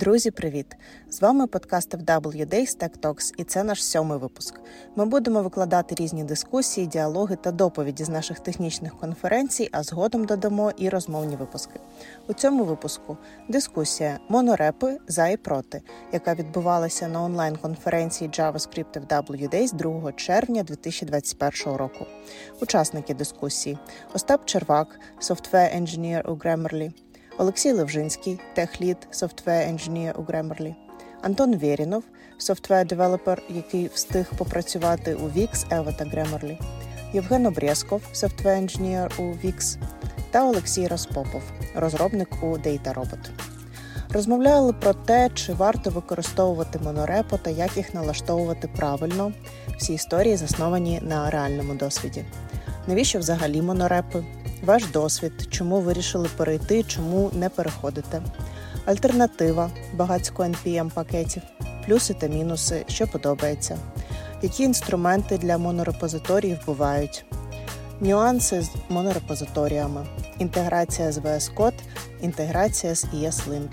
Друзі, привіт! З вами подкаст FW Days Tech Talks і це наш сьомий випуск. Ми будемо викладати різні дискусії, діалоги та доповіді з наших технічних конференцій, а згодом додамо і розмовні випуски. У цьому випуску дискусія монорепи за і проти, яка відбувалася на онлайн-конференції JavaScript FW Days 2 червня 2021 року. Учасники дискусії: Остап Червак, Software Engineer у Grammarly, Олексій Левжинський, техлід Software Engineer у Grammarly, Антон Вєрінов, developer, який встиг попрацювати у Wix, Eva та Grammarly, Євген Обрєсков, software engineer у Wix, та Олексій Распопов, розробник у DataRobot. Розмовляли про те, чи варто використовувати монорепо та як їх налаштовувати правильно. Всі історії засновані на реальному досвіді. Навіщо взагалі монорепи? Ваш досвід, чому вирішили перейти, чому не переходите. Альтернатива багатсько NPM пакетів, плюси та мінуси, що подобається, які інструменти для монорепозиторіїв бувають, нюанси з монорепозиторіями, інтеграція з VS Code, інтеграція з ESLint.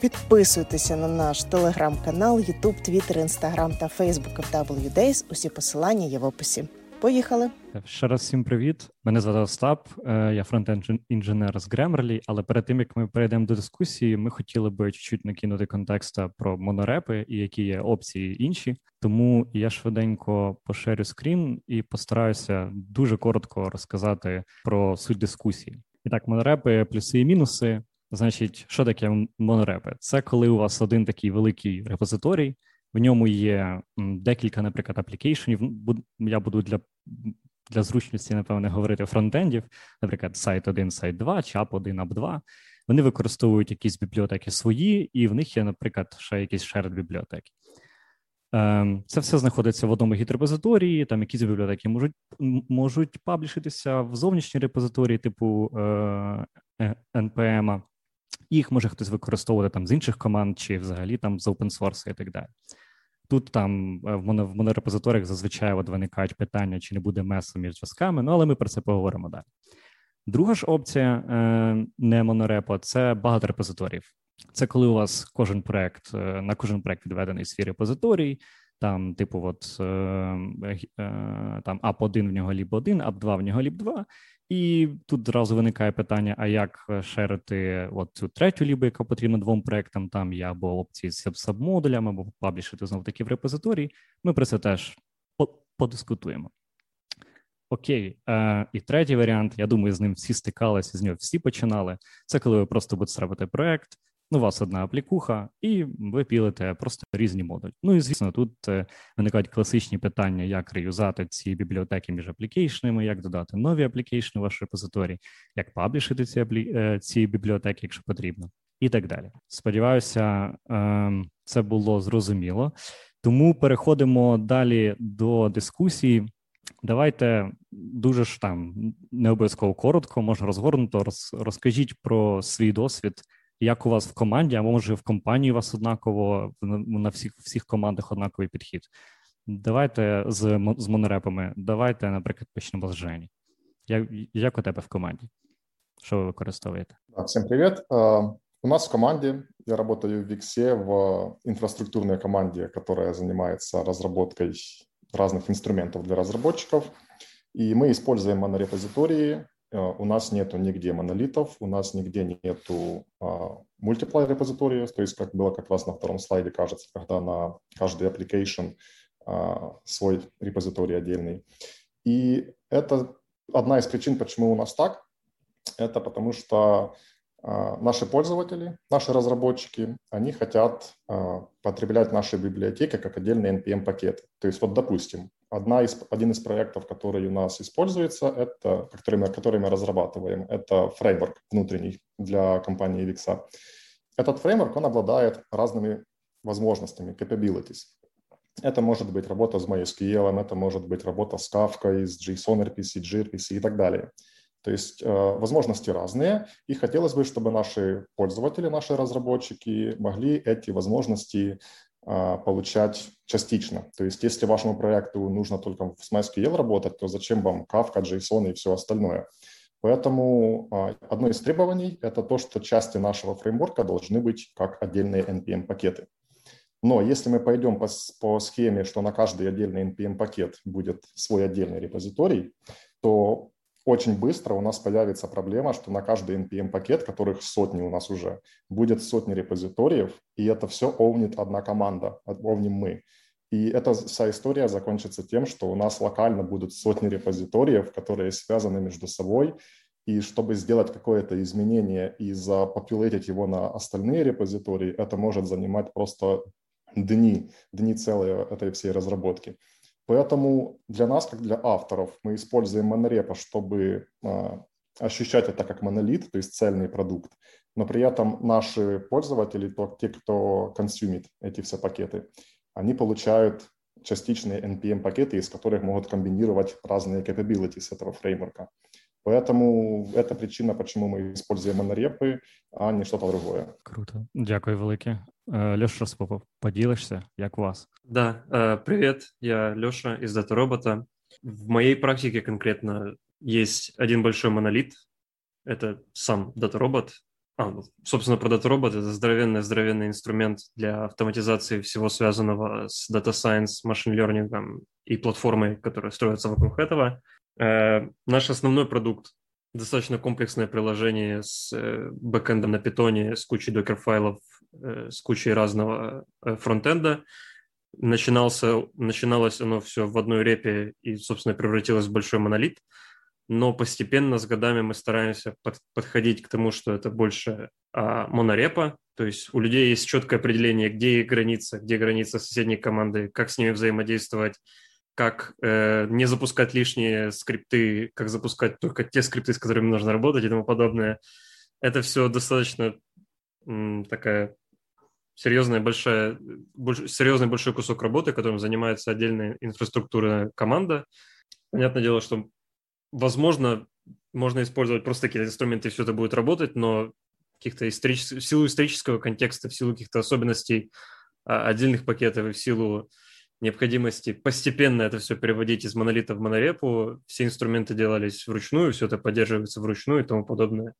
Підписуйтеся на наш телеграм-канал, YouTube, Twitter, Instagram та Facebook FW Days. Усі посилання є в описі. Поїхали. Ще раз всім привіт. Мене звати Остап, е, я фронтенд інженер з Grammarly, але перед тим як ми перейдемо до дискусії, ми хотіли би чуть-чуть накинути контекста про монорепи і які є опції інші. Тому я швиденько поширю скрін і постараюся дуже коротко розказати про суть дискусії. І так, монорепи, плюси і мінуси. Значить, що таке монорепи? Це коли у вас один такий великий репозиторій. В ньому є декілька, наприклад, аплікейшенів. Я буду для для зручності, напевне, говорити фронтендів, наприклад, сайт 1, сайт 2, чи app 1, app 2. Вони використовують якісь бібліотеки свої, і в них є, наприклад, ще якісь shared бібліотеки. Ем, це все знаходиться в одному git-репозиторії, там якісь бібліотеки можуть можуть паблішитися в зовнішній репозиторії, типу NPM. Е, Їх може хтось використовувати там з інших команд, чи взагалі там з open source і так далі. Тут там е, в моно, в монорепозиторіях зазвичай от виникають питання, чи не буде месу між зв'язками, ну але ми про це поговоримо далі. Друга ж опція е, не монорепо це багато репозиторіїв. Це коли у вас кожен проект е, на кожен проект відведений свій репозиторій, там, типу, от там ап1 в нього ліб 1, ап2 в нього ліб 2, і тут зразу виникає питання: а як е, шерити от цю третю лібу, яка потрібна двом проектам? Там є або опції з сабмодулями, або паблішити знову таки в репозиторії. Ми про це теж подискутуємо. Окей, е, і третій варіант, я думаю, з ним всі стикалися, з нього всі починали. Це коли ви просто будете проект, у вас одна аплікуха, і ви пілите просто різні модулі. Ну і звісно, тут е, виникають класичні питання, як реюзати ці бібліотеки між аплікейшнами, як додати нові аплікейшни в ваш репозиторій, як паблішити ці аплі... Е, ці бібліотеки, якщо потрібно, і так далі. Сподіваюся, ем, це було зрозуміло. Тому переходимо далі до дискусії. Давайте дуже ж там не обов'язково коротко, може розгорнуто. Розкажіть про свій досвід як у вас в команді, а може в компанії у вас однаково на всіх всіх командах однаковий підхід. Давайте з з монорепами. Давайте, наприклад, почнемо з Жені. Як як у тебе в команді? Що ви використовуєте? Всім привіт. У нас в команде, я работаю в Виксе в инфраструктурной команде, которая занимается разработкой разных инструментов для разработчиков. И мы используем монорепозитории Э, У нас нету нигде монолитов, у нас нигде нету мультиплай репозитория, то есть как было как раз на втором слайде кажется, когда на каждый application а, свой репозиторий отдельный. И это одна из причин, почему у нас так, это потому что а, наши пользователи, наши разработчики, они хотят а, потреблять наши библиотеки как отдельные NPM-пакеты. То есть вот, допустим, одна из, один из проектов, который у нас используется, это, который мы, который мы разрабатываем, это фреймворк внутренний для компании Vix. Этот фреймворк, он обладает разными возможностями, capabilities. Это может быть работа с MySQL, это может быть работа с Kafka, с JSON RPC, gRPC и так далее. То есть э, возможности разные, и хотелось бы, чтобы наши пользователи, наши разработчики могли эти возможности получать частично. То есть если вашему проекту нужно только с MySQL работать, то зачем вам Kafka, JSON и все остальное? Поэтому а, одно из требований – это то, что части нашего фреймворка должны быть как отдельные NPM-пакеты. Но если мы пойдем по, по схеме, что на каждый отдельный NPM-пакет будет свой отдельный репозиторий, то очень быстро у нас появится проблема, что на каждый NPM-пакет, которых сотни у нас уже, будет сотни репозиториев, и это все овнит одна команда, овним мы. И эта вся история закончится тем, что у нас локально будут сотни репозиториев, которые связаны между собой, и чтобы сделать какое-то изменение и запопулятить его на остальные репозитории, это может занимать просто дни, дни целые этой всей разработки. Поэтому для нас, как для авторов, мы используем монорепо, чтобы а, ощущать это как монолит, то есть цельный продукт, но при этом наши пользователи, то, те, кто консумит эти все пакеты, они получают частичные NPM-пакеты, из которых могут комбинировать разные capabilities этого фреймворка. Поэтому это причина, почему мы используем монорепы, а не что-то другое. Круто. Дякую велике. Леша Распопов, поделишься, як вас? Да, привет, я Леша из Robot. В моей практике конкретно есть один большой монолит, это сам Data Robot. А, ну, собственно, про Data Robot это здоровенный-здоровенный инструмент для автоматизации всего связанного с Data Science, Machine Learning и платформой, которая строится вокруг этого. Э, наш основной продукт – достаточно комплексное приложение с э, бэкэндом на питоне, с кучей докер-файлов, э, с кучей разного фронтенда. Начинался, начиналось оно все в одной репе и, собственно, превратилось в большой монолит. Но постепенно с годами мы стараемся под, подходить к тому, что это больше а, монорепа, то есть у людей есть четкое определение, где граница, где граница соседней команды, как с ними взаимодействовать, как э, не запускать лишние скрипты, как запускать только те скрипты, с которыми нужно работать и тому подобное. Это все достаточно м, такая серьезная большая, больш, серьезный большой кусок работы, которым занимается отдельная инфраструктурная команда. Понятное дело, что, возможно, можно использовать просто какие-то инструменты, и все это будет работать, но каких-то исторических, в силу исторического контекста, в силу каких-то особенностей а, отдельных пакетов и в силу необходимости постепенно это все переводить из монолита в монорепу. Все инструменты делались вручную, все это поддерживается вручную и тому подобное.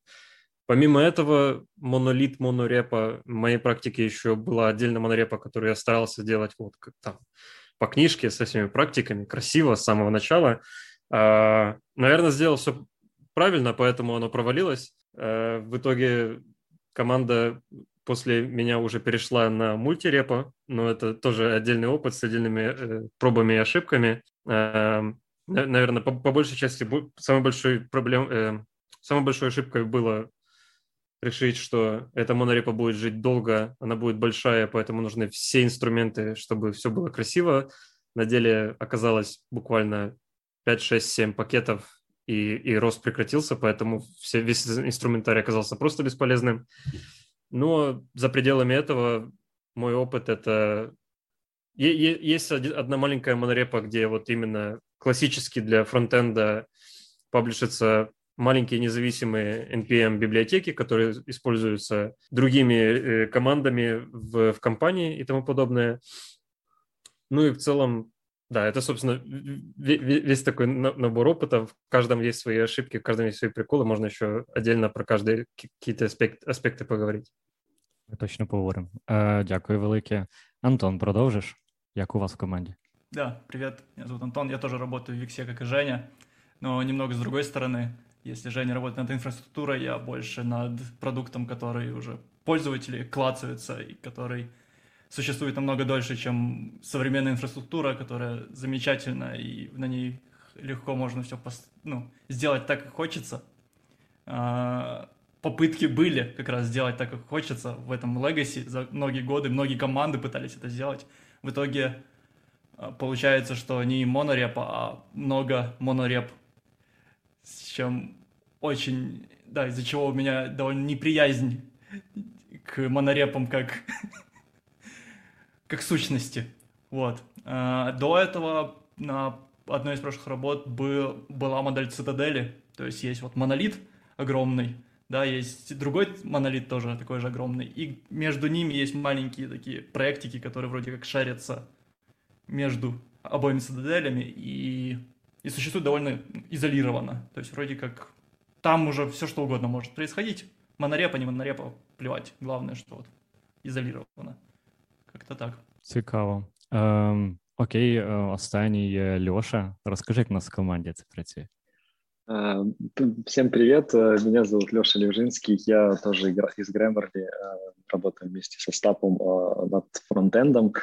Помимо этого, монолит монорепа, в моей практике еще была отдельно монорепа, которую я старался делать вот как там по книжке со всеми практиками, красиво с самого начала. А, наверное, сделал все правильно, поэтому оно провалилось. А, в итоге команда после меня уже перешла на мультирепо, но это тоже отдельный опыт с отдельными э, пробами и ошибками. Э, наверное, по, по большей части самой большой проблем, э, самой большой ошибкой было решить, что эта монорепа будет жить долго, она будет большая, поэтому нужны все инструменты, чтобы все было красиво. На деле оказалось буквально 5, 6, 7 пакетов, и, и рост прекратился, поэтому все, весь инструментарий оказался просто бесполезным. Но за пределами этого мой опыт – это… Есть одна маленькая монорепа, где вот именно классически для фронтенда паблишатся маленькие независимые NPM-библиотеки, которые используются другими э, командами в, в компании и тому подобное. Ну и в целом да, это, собственно, весь такой набор опыта. В каждом есть свои ошибки, в каждом есть свои приколы. Можно еще отдельно про каждый какие-то аспект, аспекти поговорити. Ми точно поговоримо. Е, Дякую велике. Антон, продолжишь? Як у вас в команде? Да, привет. Меня зовут Антон. Я тоже работаю в Виксе, как и Женя. Но немного с другой стороны. Если Женя работает над инфраструктурой, я больше над продуктом, который уже пользователи клацаются и который существует намного дольше, чем современная инфраструктура, которая замечательна, и на ней легко можно все пос... ну, сделать так, как хочется. А, попытки были как раз сделать так, как хочется в этом Legacy за многие годы, многие команды пытались это сделать. В итоге а, получается, что не монореп, а много монореп, с чем очень, да, из-за чего у меня довольно неприязнь к монорепам как как сущности. Вот. А, до этого на одной из прошлых работ был, была модель цитадели, то есть есть вот монолит огромный, да, есть другой монолит тоже такой же огромный, и между ними есть маленькие такие проектики, которые вроде как шарятся между обоими цитаделями и, и существуют довольно изолированно, то есть вроде как там уже все что угодно может происходить. Монорепа, не монорепа, плевать. Главное, что вот изолировано. Как-то так. Цікаво. Ем, окей, останній Льоша. Розкажи, як у нас в команді це працює. Всем привет, меня зовут Леша Левжинский, я тоже из Grammarly, работаю вместе со Стапом над фронтендом.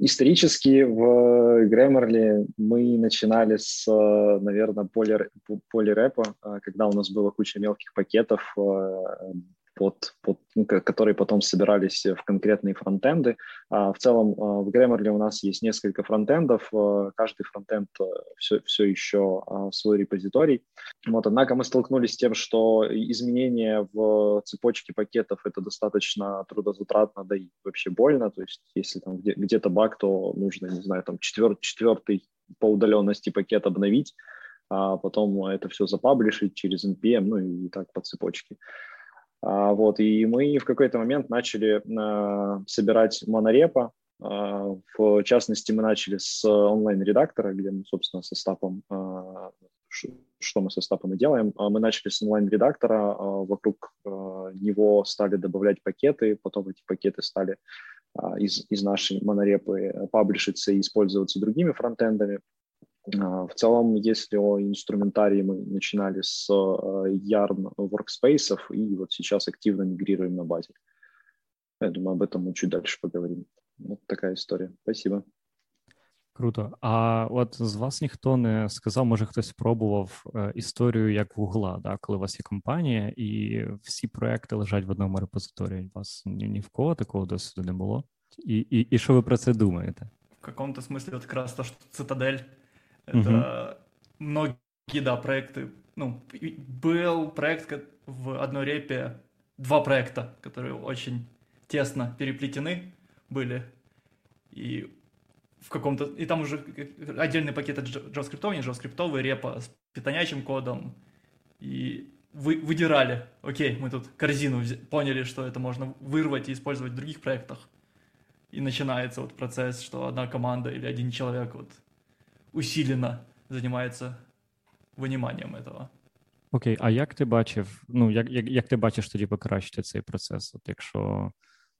Исторически в Grammarly мы начинали с, наверное, поли, полирэпа, когда у нас было куча мелких пакетов, под, под, ну, которые потом собирались в конкретные фронтенды. А в целом а, в Grammarly у нас есть несколько фронтендов, а, каждый фронтенд все, все еще свой репозиторий. Вот, однако мы столкнулись с тем, что изменения в цепочке пакетов это достаточно трудозатратно, да и вообще больно. То есть если там где, где-то баг, то нужно, не знаю, там четвер, четвертый по удаленности пакет обновить, а потом это все запаблишить через NPM, ну и так по цепочке. А, вот, и мы в какой-то момент начали а, собирать монорепа. А, в частности, мы начали с онлайн-редактора, где мы, собственно, со стапом, что мы со стапом и делаем. Мы начали с онлайн-редактора, вокруг него стали добавлять пакеты, потом эти пакеты стали из, из нашей монорепы паблишиться и использоваться другими фронтендами. А, в целом, если о инструментарии мы начинали с э, Yarn workspace, и вот сейчас активно мигрируем на базе. Я думаю, об этом мы чуть дальше поговорим. Вот такая історія. Спасибо. Круто. А от з вас ніхто не сказав, може хтось спробував е, історію як вугла, да, коли у вас є компанія, і всі проекти лежать в одному репозиторії. У вас ні, ні в кого такого досвіду не було? І, і, і що ви про це думаєте? В каком-то смысле вот как раз то, что цитадель это угу. многие, да, проекты. Ну, был проект в одной репе, два проекта, которые очень тесно переплетены были. И в каком-то... И там уже отдельный пакет от JavaScript, не JavaScript, репа с питонячим кодом. И вы, выдирали. Окей, мы тут корзину поняли, что это можно вырвать и использовать в других проектах. И начинается вот процесс, что одна команда или один человек вот усиленно займається виніманням этого. Окей, а як ти бачив, ну як як, як ти бачиш тоді покращити цей процес? От якщо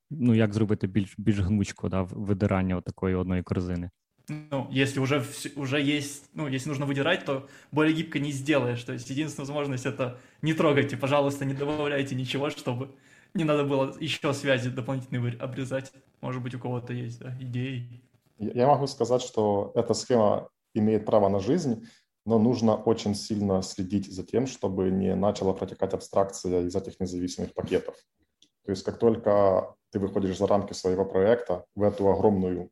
ну як зробити більш більш гнучко да, видирання такої одної корзини? Ну, если уже, уже есть, ну, если нужно выдирать, то более гибко не сделаешь. То есть единственная возможность это не трогайте, пожалуйста, не добавляйте ничего, чтобы не надо было еще связи дополнительные обрезать. Может быть, у кого-то есть да, идеи. Я могу сказать, что эта схема имеет право на жизнь, но нужно очень сильно следить за тем, чтобы не начала протекать абстракция из этих независимых пакетов. То есть как только ты выходишь за рамки своего проекта в эту огромную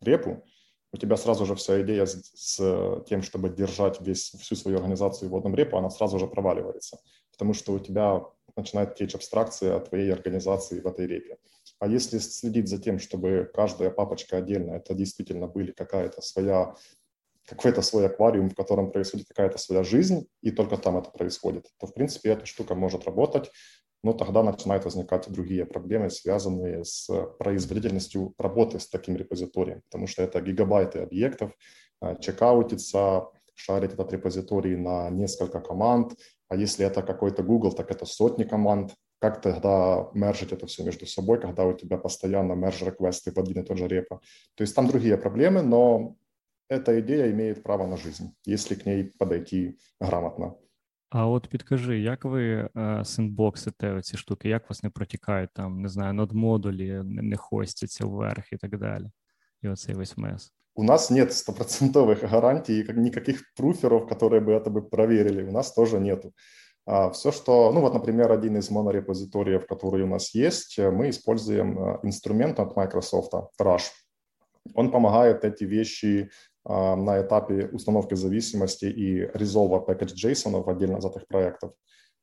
репу, у тебя сразу же вся идея с, с тем, чтобы держать весь, всю свою организацию в одном репу, она сразу же проваливается, потому что у тебя начинает течь абстракция о твоей организации в этой репе. А если следить за тем, чтобы каждая папочка отдельно, это действительно были какая-то своя какой-то свой аквариум, в котором происходит какая-то своя жизнь, и только там это происходит, то, в принципе, эта штука может работать, но тогда начинают возникать другие проблемы, связанные с производительностью работы с таким репозиторием, потому что это гигабайты объектов, а, чекаутиться, шарить этот репозиторий на несколько команд, а если это какой-то Google, так это сотни команд, как тогда мержить это все между собой, когда у тебя постоянно мерж-реквесты в один и тот же репо. То есть там другие проблемы, но эта идея имеет право на жизнь, если к ней подойти грамотно. А от підкажи, як ви е, синбоксите ці штуки, як вас не протікають там, не знаю, нод-модулі, не, не хостяться вверх і так далі? І оцей весь мес. У нас нет стопроцентовых гарантий, никаких пруферов, которые бы это бы проверили, у нас тоже нету. А все, что, ну вот, например, один из монорепозиториев, который у нас есть, мы используем э, инструмент от Microsoft, Rush. Он помогает эти вещи а, на этапе установки зависимости и резолва package JSON в отдельно взятых проектов,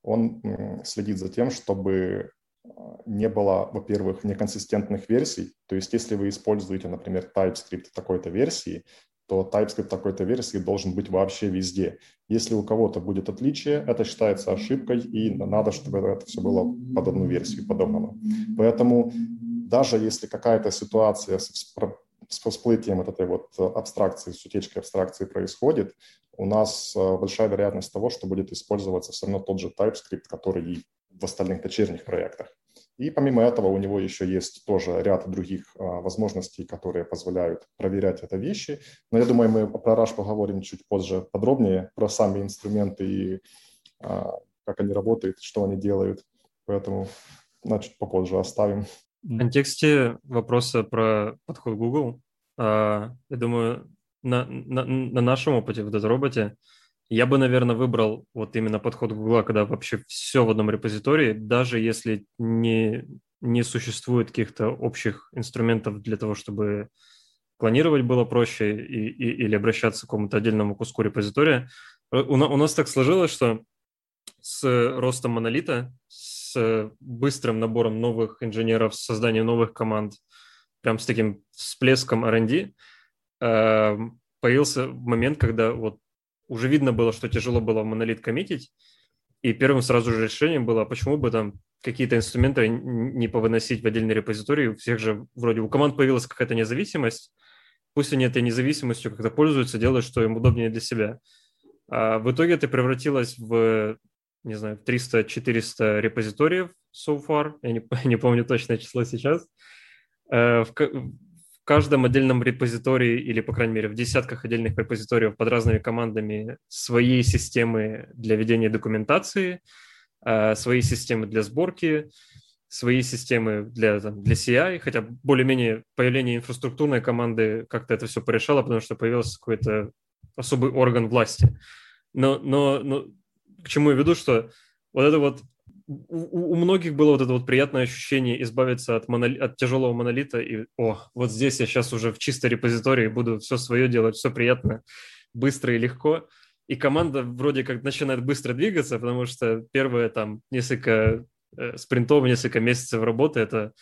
он следит за тем, чтобы а, не было, во-первых, неконсистентных версий. То есть если вы используете, например, TypeScript такой-то версии, то TypeScript такой-то версии должен быть вообще везде. Если у кого-то будет отличие, это считается ошибкой, и надо, чтобы это все было под одну версию подобного. Поэтому даже если какая-то ситуация всплытием вот этой вот абстракции, с утечкой абстракции происходит, у нас большая вероятность того, что будет использоваться все равно тот же TypeScript, который и в остальных дочерних проектах. И помимо этого у него еще есть тоже ряд других а, возможностей, которые позволяют проверять это вещи. Но я думаю, мы про Rush поговорим чуть позже подробнее, про сами инструменты и как они работают, что они делают. Поэтому значит, попозже оставим. В контексте вопроса про подход Google, а, я думаю, на, на, на нашем опыте в DataRobot я бы, наверное, выбрал вот именно подход Google, когда вообще все в одном репозитории, даже если не, не существует каких-то общих инструментов для того, чтобы клонировать было проще и, и, или обращаться к какому-то отдельному куску репозитория. Э, у, у нас так сложилось, что с ростом монолита, с быстрым набором новых инженеров, с созданием новых команд, прям с таким всплеском R&D, э, появился момент, когда вот уже видно было, что тяжело было в монолит коммитить, и первым сразу же решением было, почему бы там какие-то инструменты не повыносить в отдельный репозиторий. У всех же вроде у команд появилась какая-то независимость, пусть они этой независимостью как-то пользуются, делают, что им удобнее для себя. А в итоге это превратилось в, не знаю, 300-400 репозиториев so far, я не, не помню точное число сейчас, э, в, каждом отдельном репозитории или, по крайней мере, в десятках отдельных репозиториев под разными командами свои системы для ведения документации, а, свои системы для сборки, свои системы для, там, для CI, хотя более-менее появление инфраструктурной команды как-то это все порешало, потому что появился какой-то особый орган власти. Но, но, но к чему я веду, что вот это вот у, у многих было вот это вот приятное ощущение избавиться от, моноли... от тяжелого монолита и, о, вот здесь я сейчас уже в чистой репозитории буду все свое делать, все приятно, быстро и легко. И команда вроде как начинает быстро двигаться, потому что первые там несколько э, спринтов, несколько месяцев работы это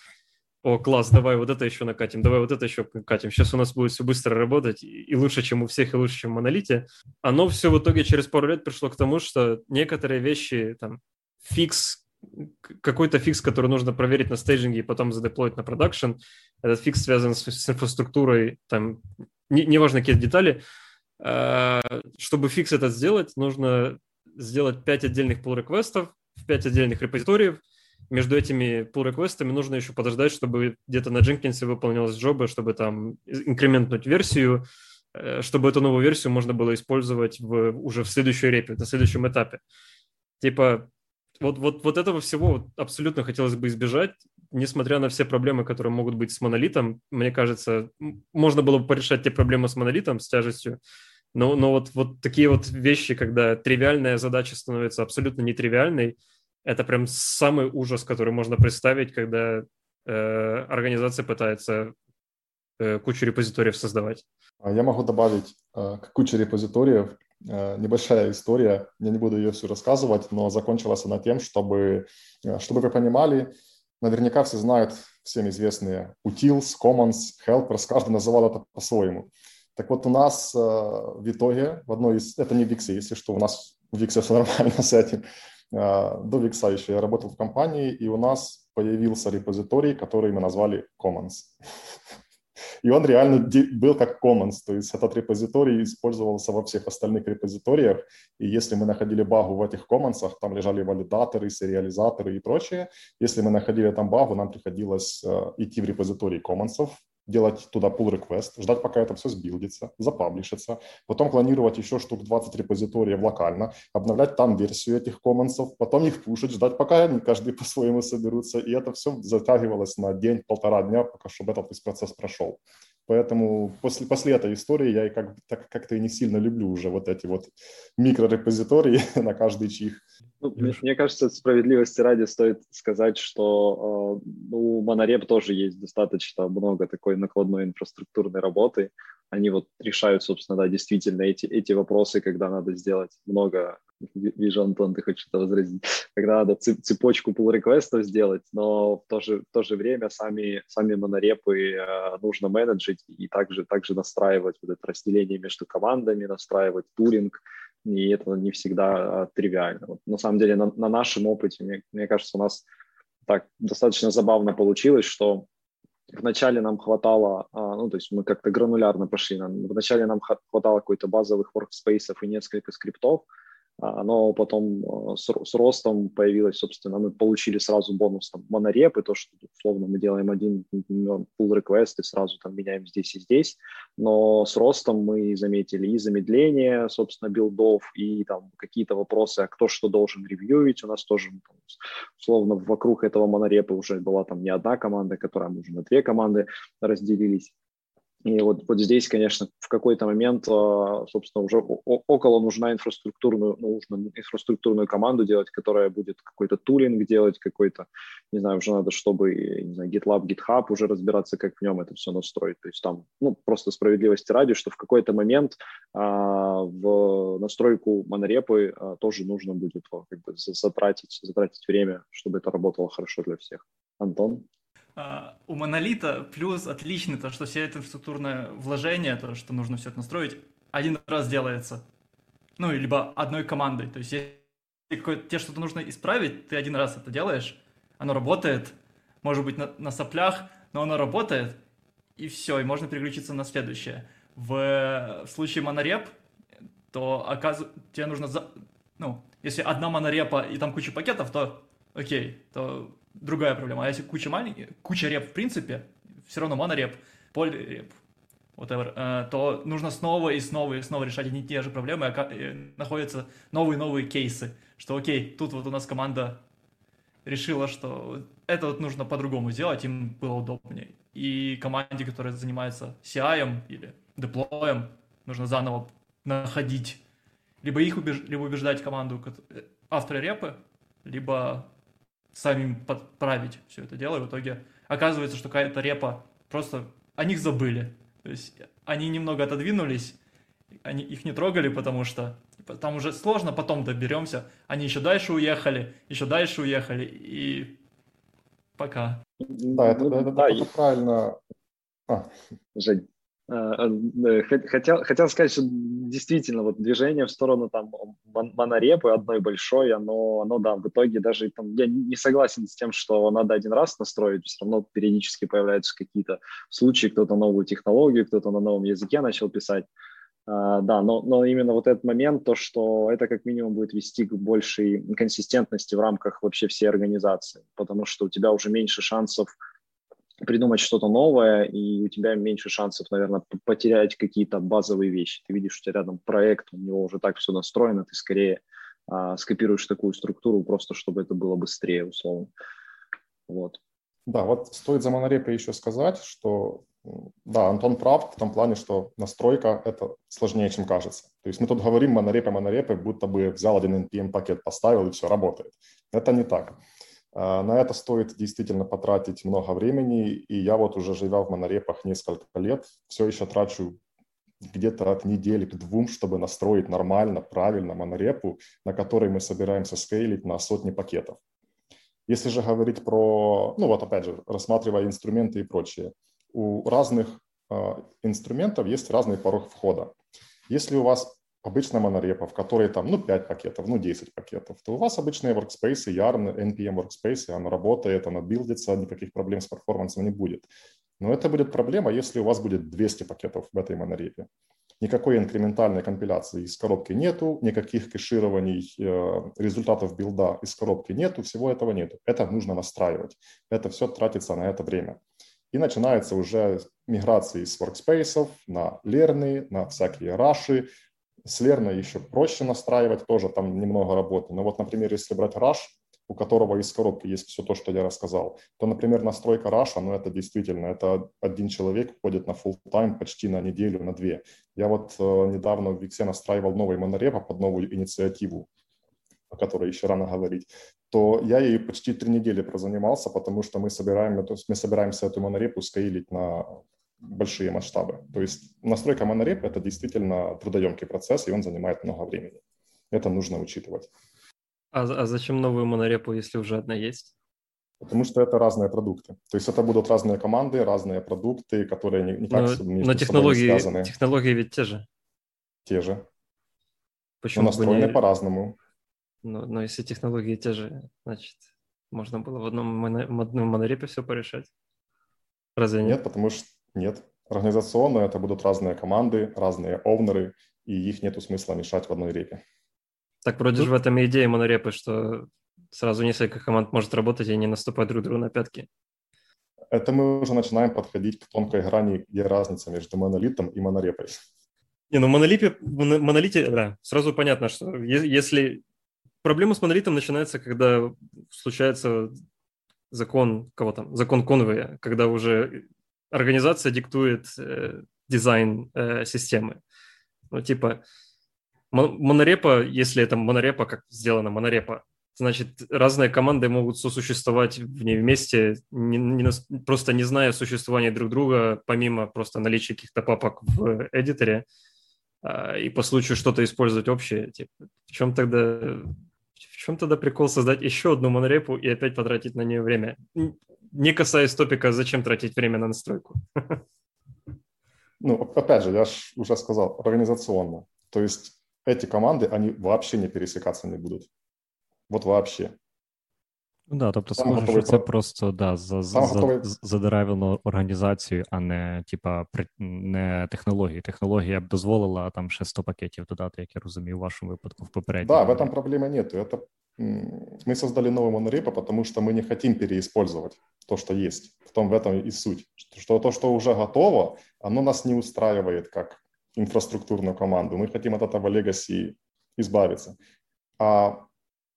о, класс, давай вот это еще накатим, давай вот это еще накатим. Сейчас у нас будет все быстро работать, и лучше, чем у всех, и лучше, чем в монолите. Оно все в итоге через пару лет пришло к тому, что некоторые вещи, там, фикс, какой-то фикс, который нужно проверить на стейджинге и потом задеплоить на production. Этот фикс связан с, с инфраструктурой, там, не, неважно какие детали. А, чтобы фикс этот сделать, нужно сделать 5 отдельных pull реквестов в 5 отдельных репозиториев. Между этими pull реквестами нужно еще подождать, чтобы где-то на Jenkins выполнилась джоба, чтобы там инкрементнуть версию, э, чтобы эту новую версию можно было использовать в, уже в следующей репе, на следующем этапе. Типа вот, вот, вот этого всего абсолютно хотелось бы избежать, несмотря на все проблемы, которые могут быть с монолитом. Мне кажется, можно было бы порешать те проблемы с монолитом, с тяжестью, но, но вот, вот такие вот вещи, когда тривиальная задача становится абсолютно нетривиальной, это прям самый ужас, который можно представить, когда э, организация пытается э, кучу репозиториев создавать. А я могу добавить э, к куче репозиториев Э, небольшая история, я не буду ее всю рассказывать, но закончилась она тем, чтобы, э, чтобы вы понимали, наверняка все знают всем известные utils, commons, helpers, каждый называл это по-своему. Так вот у нас э, в итоге, в одной из, это не Виксе, если что, у нас в Виксе все нормально с этим, до Викса еще я работал в компании, и у нас появился репозиторий, который мы назвали Commons. И он реально был как commons, то есть этот репозиторий использовался во всех остальных репозиториях. И если мы находили багу в этих commons, там лежали валидаторы, сериализаторы и прочее. Если мы находили там багу, нам приходилось э, идти в репозиторий commons, делать туда pull request, ждать, пока это все сбилдится, запаблишится, потом клонировать еще штук 20 репозиториев локально, обновлять там версию этих комментсов, потом их пушить, ждать, пока они каждый по-своему соберутся, и это все затягивалось на день-полтора дня, пока чтобы этот весь процесс прошел. Поэтому после, после этой истории я и как, так, как-то и не сильно люблю уже вот эти вот микрорепозитории на каждый чих. Ну, мне, мне кажется, справедливости ради стоит сказать, что э, у Монореп тоже есть достаточно много такой накладной инфраструктурной работы. Они вот решают, собственно, да, действительно эти, эти вопросы, когда надо сделать много Вижу, Антон, ты хочешь это возразить. Когда надо цепочку pull реквестов сделать, но в то же, в то же время сами, сами монорепы э, нужно менеджить и также, также настраивать вот это разделение между командами, настраивать туринг, и это не всегда э, тривиально. Вот, на самом деле, на, на нашем опыте, мне, мне кажется, у нас так достаточно забавно получилось, что Вначале нам хватало, а, ну, то есть мы как-то гранулярно пошли. Вначале нам хватало какой-то базовых workspace и несколько скриптов, а, но потом а, с, с ростом появилось, собственно, мы получили сразу бонус там монореп, и то, что условно мы делаем один pull request и сразу там меняем здесь и здесь, но с ростом мы заметили и замедление, собственно, билдов, и там какие-то вопросы, а кто что должен ревьюить, у нас тоже, там, условно, вокруг этого монорепа уже была там не одна команда, которая мы уже на две команды разделились, и вот, вот здесь, конечно, в какой-то момент, а, собственно, уже около нужна инфраструктурную, ну, нужно инфраструктурную команду делать, которая будет какой-то тулинг делать, какой-то, не знаю, уже надо, чтобы, не знаю, GitLab, GitHub уже разбираться, как в нем это все настроить. То есть там, ну, просто справедливости ради, что в какой-то момент а, в настройку монорепы а, тоже нужно будет как бы затратить, затратить время, чтобы это работало хорошо для всех. Антон? Uh, у монолита плюс отличный то, что все это инфраструктурное вложение, то, что нужно все это настроить, один раз делается. Ну, либо одной командой. То есть, если тебе что-то нужно исправить, ты один раз это делаешь, оно работает, может быть, на, на соплях, но оно работает, и все, и можно переключиться на следующее. В, в случае монореп, то оказывается, тебе нужно, за, ну, если одна монорепа и там куча пакетов, то окей, то другая проблема. А если куча маленьких, куча реп в принципе, все равно монореп, полиреп, whatever, э, то нужно снова и снова и снова решать одни и те же проблемы, а находятся новые-новые кейсы, что окей, тут вот у нас команда решила, что это вот нужно по-другому сделать, им было удобнее. И команде, которая занимается CI или деплоем, нужно заново находить либо их убеж... либо убеждать команду э, авторы репы, либо самим подправить все это дело, и в итоге оказывается, что какая-то репа просто о них забыли. То есть они немного отодвинулись, они их не трогали, потому что там уже сложно, потом доберемся. Они еще дальше уехали, еще дальше уехали, и пока. Да, это, это, это, да, это правильно. А. Жень, хотел, хотел сказать, что действительно вот движение в сторону там монорепы одной большой, оно, оно да, в итоге даже там, я не согласен с тем, что надо один раз настроить, все равно периодически появляются какие-то случаи, кто-то новую технологию, кто-то на новом языке начал писать. Uh, да, но, но именно вот этот момент, то, что это как минимум будет вести к большей консистентности в рамках вообще всей организации, потому что у тебя уже меньше шансов придумать что-то новое, и у тебя меньше шансов, наверное, потерять какие-то базовые вещи. Ты видишь, у тебя рядом проект, у него уже так все настроено, ты скорее а, скопируешь такую структуру, просто чтобы это было быстрее, условно. Вот. Да, вот стоит за монорепой еще сказать, что да, Антон прав в том плане, что настройка – это сложнее, чем кажется. То есть мы тут говорим монорепы, монорепы, будто бы взял один NPM-пакет, поставил, и все работает. Это не так. А, на это стоит действительно потратить много времени, и я вот уже живя в монорепах несколько лет, все еще трачу где-то от недели к двум, чтобы настроить нормально, правильно монорепу, на которой мы собираемся скейлить на сотни пакетов. Если же говорить про, ну вот опять же, рассматривая инструменты и прочее, у разных э, инструментов есть разный порог входа. Если у вас обычная монорепа, в которой там, ну, 5 пакетов, ну, 10 пакетов, то у вас обычные workspace, Yarn, NPM workspace, оно работает, оно билдится, никаких проблем с перформансом не будет. Но это будет проблема, если у вас будет 200 пакетов в этой монорепе. Никакой инкрементальной компиляции из коробки нету, никаких кэширований э, результатов билда из коробки нету, всего этого нету. Это нужно настраивать. Это все тратится на это время. И начинается уже миграция из workspace на лерны, на всякие раши, с Лерной еще проще настраивать, тоже там немного работы. Но вот, например, если брать Rush, у которого из коробки есть все то, что я рассказал, то, например, настройка Rush, ну это действительно, это один человек ходит на full time почти на неделю, на две. Я вот э, недавно в Виксе настраивал новый монорепа под новую инициативу, о которой еще рано говорить, то я ей почти три недели прозанимался, потому что мы, собираем, есть мы собираемся эту монорепу скейлить на большие масштабы. То есть настройка монореп – это действительно трудоемкий процесс, и он занимает много времени. Это нужно учитывать. А, а зачем новую монорепу, если уже одна есть? Потому что это разные продукты. То есть это будут разные команды, разные продукты, которые никак но, между но технологии, не связаны. технологии ведь те же. Те же. Почему но настроены не... по-разному. Но, но если технологии те же, значит, можно было в одном, моно... в одном монорепе все порешать. Разве нет? Нет, потому что нет. Организационно это будут разные команды, разные овнеры, и их нету смысла мешать в одной репе. Так вроде Тут- же в этом и идея монорепы, что сразу несколько команд может работать и не наступать друг другу на пятки. Это мы уже начинаем подходить к тонкой грани, где разница между монолитом и монорепой. Не, ну монолипе, монолите, да, сразу понятно, что е- если... Проблема с монолитом начинается, когда случается закон, кого там, закон Конвея, когда уже организация диктует э, дизайн э, системы. Ну, типа, мон- монорепа, если это монорепа, как сделана монорепа, значит, разные команды могут сосуществовать в ней вместе, не- не просто не зная существования друг друга, помимо просто наличия каких-то папок в эдиторе, а, и по случаю что-то использовать общее. Типа, в чем тогда в чем тогда прикол создать еще одну монорепу и опять потратить на нее время? Не касаясь топика, зачем тратить время на настройку? Ну, опять же, я ж уже сказал, организационно. То есть эти команды, они вообще не пересекаться не будут. Вот вообще. Ну да, тобто Там схоже, що готовий це про- просто да, за, за, Там за, готовий- з- задеревлено організацію, а не типа при- не технології. Технологія б дозволила там ще 100 пакетів додати, як я розумію, у вашому випадку в попередньому. Да, в этом проблемы нет. Это м, мы создали новый монорепо, потому что мы не хотим переиспользовать то, что есть. В том в этом и суть. Что то, что уже готово, оно нас не устраивает как инфраструктурную команду. Мы хотим от этого легаси избавиться. А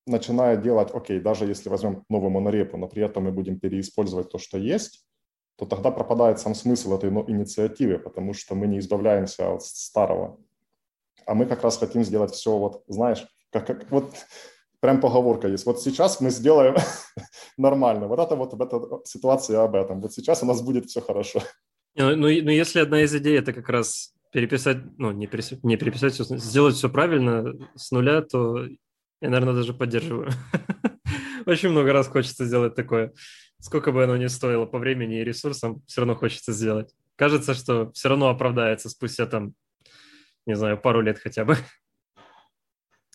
начиная делать, окей, даже если возьмем новую монорепу, но при этом мы будем переиспользовать то, что есть, то тогда пропадает сам смысл этой но- инициативы, потому что мы не избавляемся от старого. А мы как раз хотим сделать все, вот, знаешь, как, как вот прям поговорка есть. Вот сейчас мы сделаем нормально. Вот это вот в этой ситуации об этом. Вот сейчас у нас будет все хорошо. Ну, ну, ну, если одна из идей это как раз переписать, ну, не, перес- не переписать, сделать все правильно с нуля, то я, наверное, даже поддерживаю. Очень много раз хочется сделать такое. Сколько бы оно ни стоило по времени и ресурсам, все равно хочется сделать. Кажется, что все равно оправдается спустя там, не знаю, пару лет хотя бы.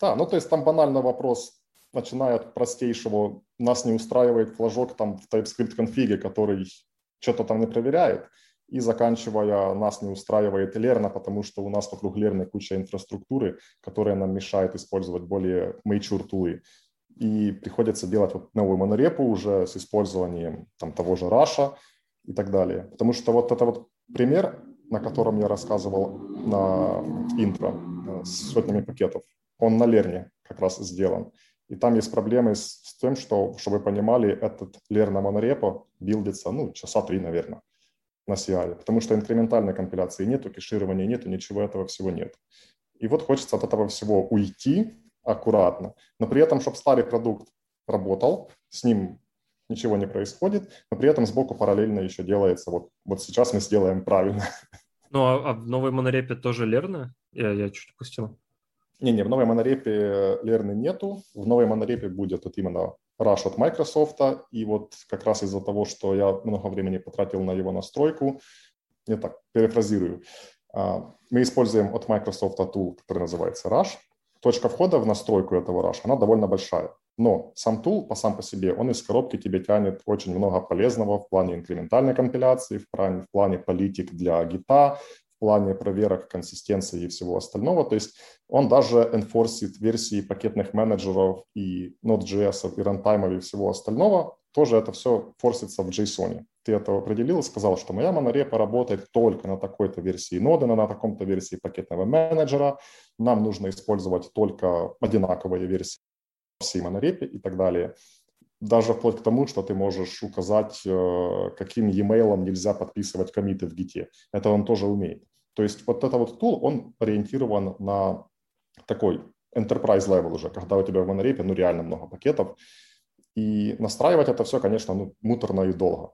Да, ну то есть там банальный вопрос, начиная от простейшего, нас не устраивает флажок там в TypeScript конфиге, который что-то там не проверяет, и заканчивая нас не устраивает Лерна, потому что у нас вокруг Лерны куча инфраструктуры, которая нам мешает использовать более mature тулы. И приходится делать вот новую монорепу уже с использованием там, того же Раша и так далее. Потому что вот это вот пример, на котором я рассказывал на интро э, с сотнями пакетов, он на Лерне как раз сделан. И там есть проблемы с, тем, что, чтобы вы понимали, этот Лерна монорепо билдится, ну, часа три, наверное, на CI, потому что инкрементальной компиляции нету, кеширования нету, ничего этого всего нет. И вот хочется от этого всего уйти аккуратно, но при этом, чтобы старый продукт работал, с ним ничего не происходит, но при этом сбоку параллельно еще делается, вот, вот сейчас мы сделаем правильно. Ну, а, а в новой монорепе тоже Лерна? Я, я чуть упустил. Не-не, в новой монорепе Лерны нету. В новой монорепе будет вот именно Rush от Microsoft. И вот как раз из-за того, что я много времени потратил на его настройку, я так перефразирую, а, мы используем от Microsoft tool, который называется Rush. Точка входа в настройку этого Rush, она довольно большая. Но сам тул по сам по себе, он из коробки тебе тянет очень много полезного в плане инкрементальной компиляции, в плане, в плане политик для гита, плане проверок консистенции и всего остального. То есть он даже энфорсит версии пакетных менеджеров и Node.js, и рантаймов и всего остального. Тоже это все форсится в JSON. Ты это определил и сказал, что моя монорепа работает только на такой-то версии ноды, на таком-то версии пакетного менеджера. Нам нужно использовать только одинаковые версии всей монорепе и так далее. Даже вплоть к тому, что ты можешь указать, э, каким e-mail нельзя подписывать комиты в гите. Это он тоже умеет. То есть вот это вот тул, он ориентирован на такой enterprise level уже, когда у тебя в монорепе ну реально много пакетов. И настраивать это все, конечно, ну, муторно и долго.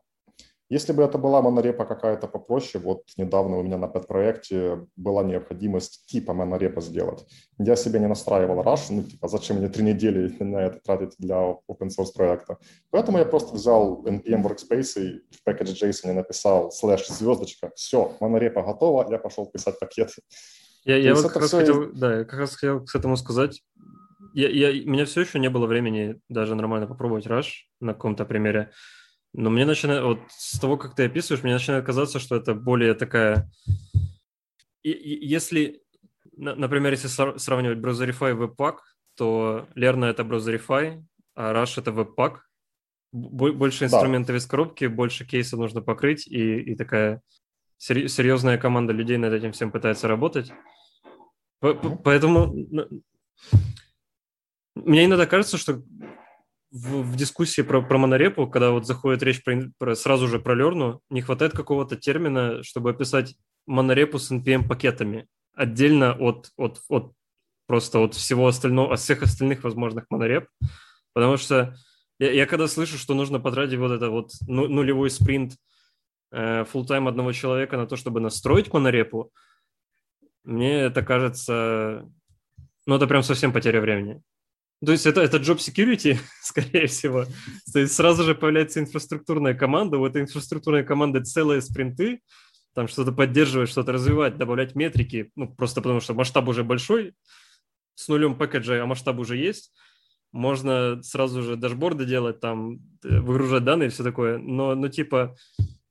Если бы это была монорепа какая-то попроще, вот недавно у меня на пэт-проекте была необходимость типа монорепа сделать. Я себе не настраивал Rush, ну типа зачем мне три недели на это тратить для open source проекта. Поэтому я просто взял npm workspace и в package JSON написал слэш звездочка, все, монорепа готова, я пошел писать пакет. Я, я вот как раз хотел, да, я как раз хотел к этому сказать. Я, я, у меня все еще не было времени даже нормально попробовать Rush на каком-то примере. Но мне начинает, вот с того, как ты описываешь, мне начинает казаться, что это более такая... И, и, если, например, если сравнивать Browserify и Webpack, то Lerna — это Browserify, а Rush — это Webpack. Больше инструментов да. из коробки, больше кейсов нужно покрыть, и, и такая серьезная команда людей над этим всем пытается работать. Поэтому мне иногда кажется, что в, в дискуссии про, про монорепу, когда вот заходит речь про, про, сразу же про Лерну, не хватает какого-то термина, чтобы описать монорепу с NPM-пакетами отдельно от, от, от просто от всего остального, от всех остальных возможных монореп, потому что я, я когда слышу, что нужно потратить вот это вот ну, нулевой спринт э, full тайм одного человека на то, чтобы настроить монорепу, мне это кажется, ну это прям совсем потеря времени. То есть это, это job security, скорее всего. То есть сразу же появляется инфраструктурная команда, у этой инфраструктурной команды целые спринты, там что-то поддерживать, что-то развивать, добавлять метрики, ну, просто потому что масштаб уже большой, с нулем пакеджа, а масштаб уже есть. Можно сразу же дашборды делать, там, э, выгружать данные и все такое. Но, ну, типа,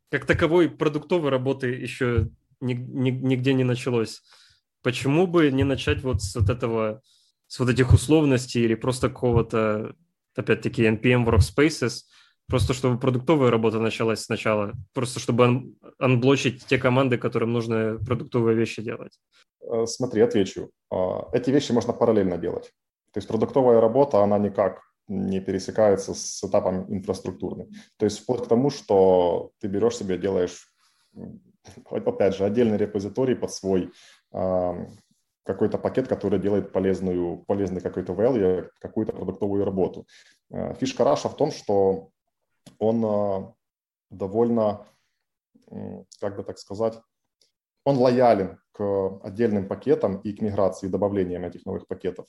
как таковой продуктовой работы еще нигде не началось. Почему бы не начать вот с вот этого с вот этих условностей или просто какого-то, опять-таки, NPM workspaces, просто чтобы продуктовая работа началась сначала, просто чтобы анблочить те команды, которым нужно продуктовые вещи делать? Э, смотри, отвечу. А, эти вещи можно параллельно делать. То есть продуктовая работа, она никак не пересекается с этапом инфраструктурным. То есть вплоть к тому, что ты берешь себе, делаешь, опять же, отдельный репозиторий под свой какой-то пакет, который делает полезную, полезный какой-то value, какую-то продуктовую работу. Э, фишка Раша в том, что он э, довольно, как бы так сказать, он лоялен к отдельным пакетам и к миграции, добавлениям этих новых пакетов.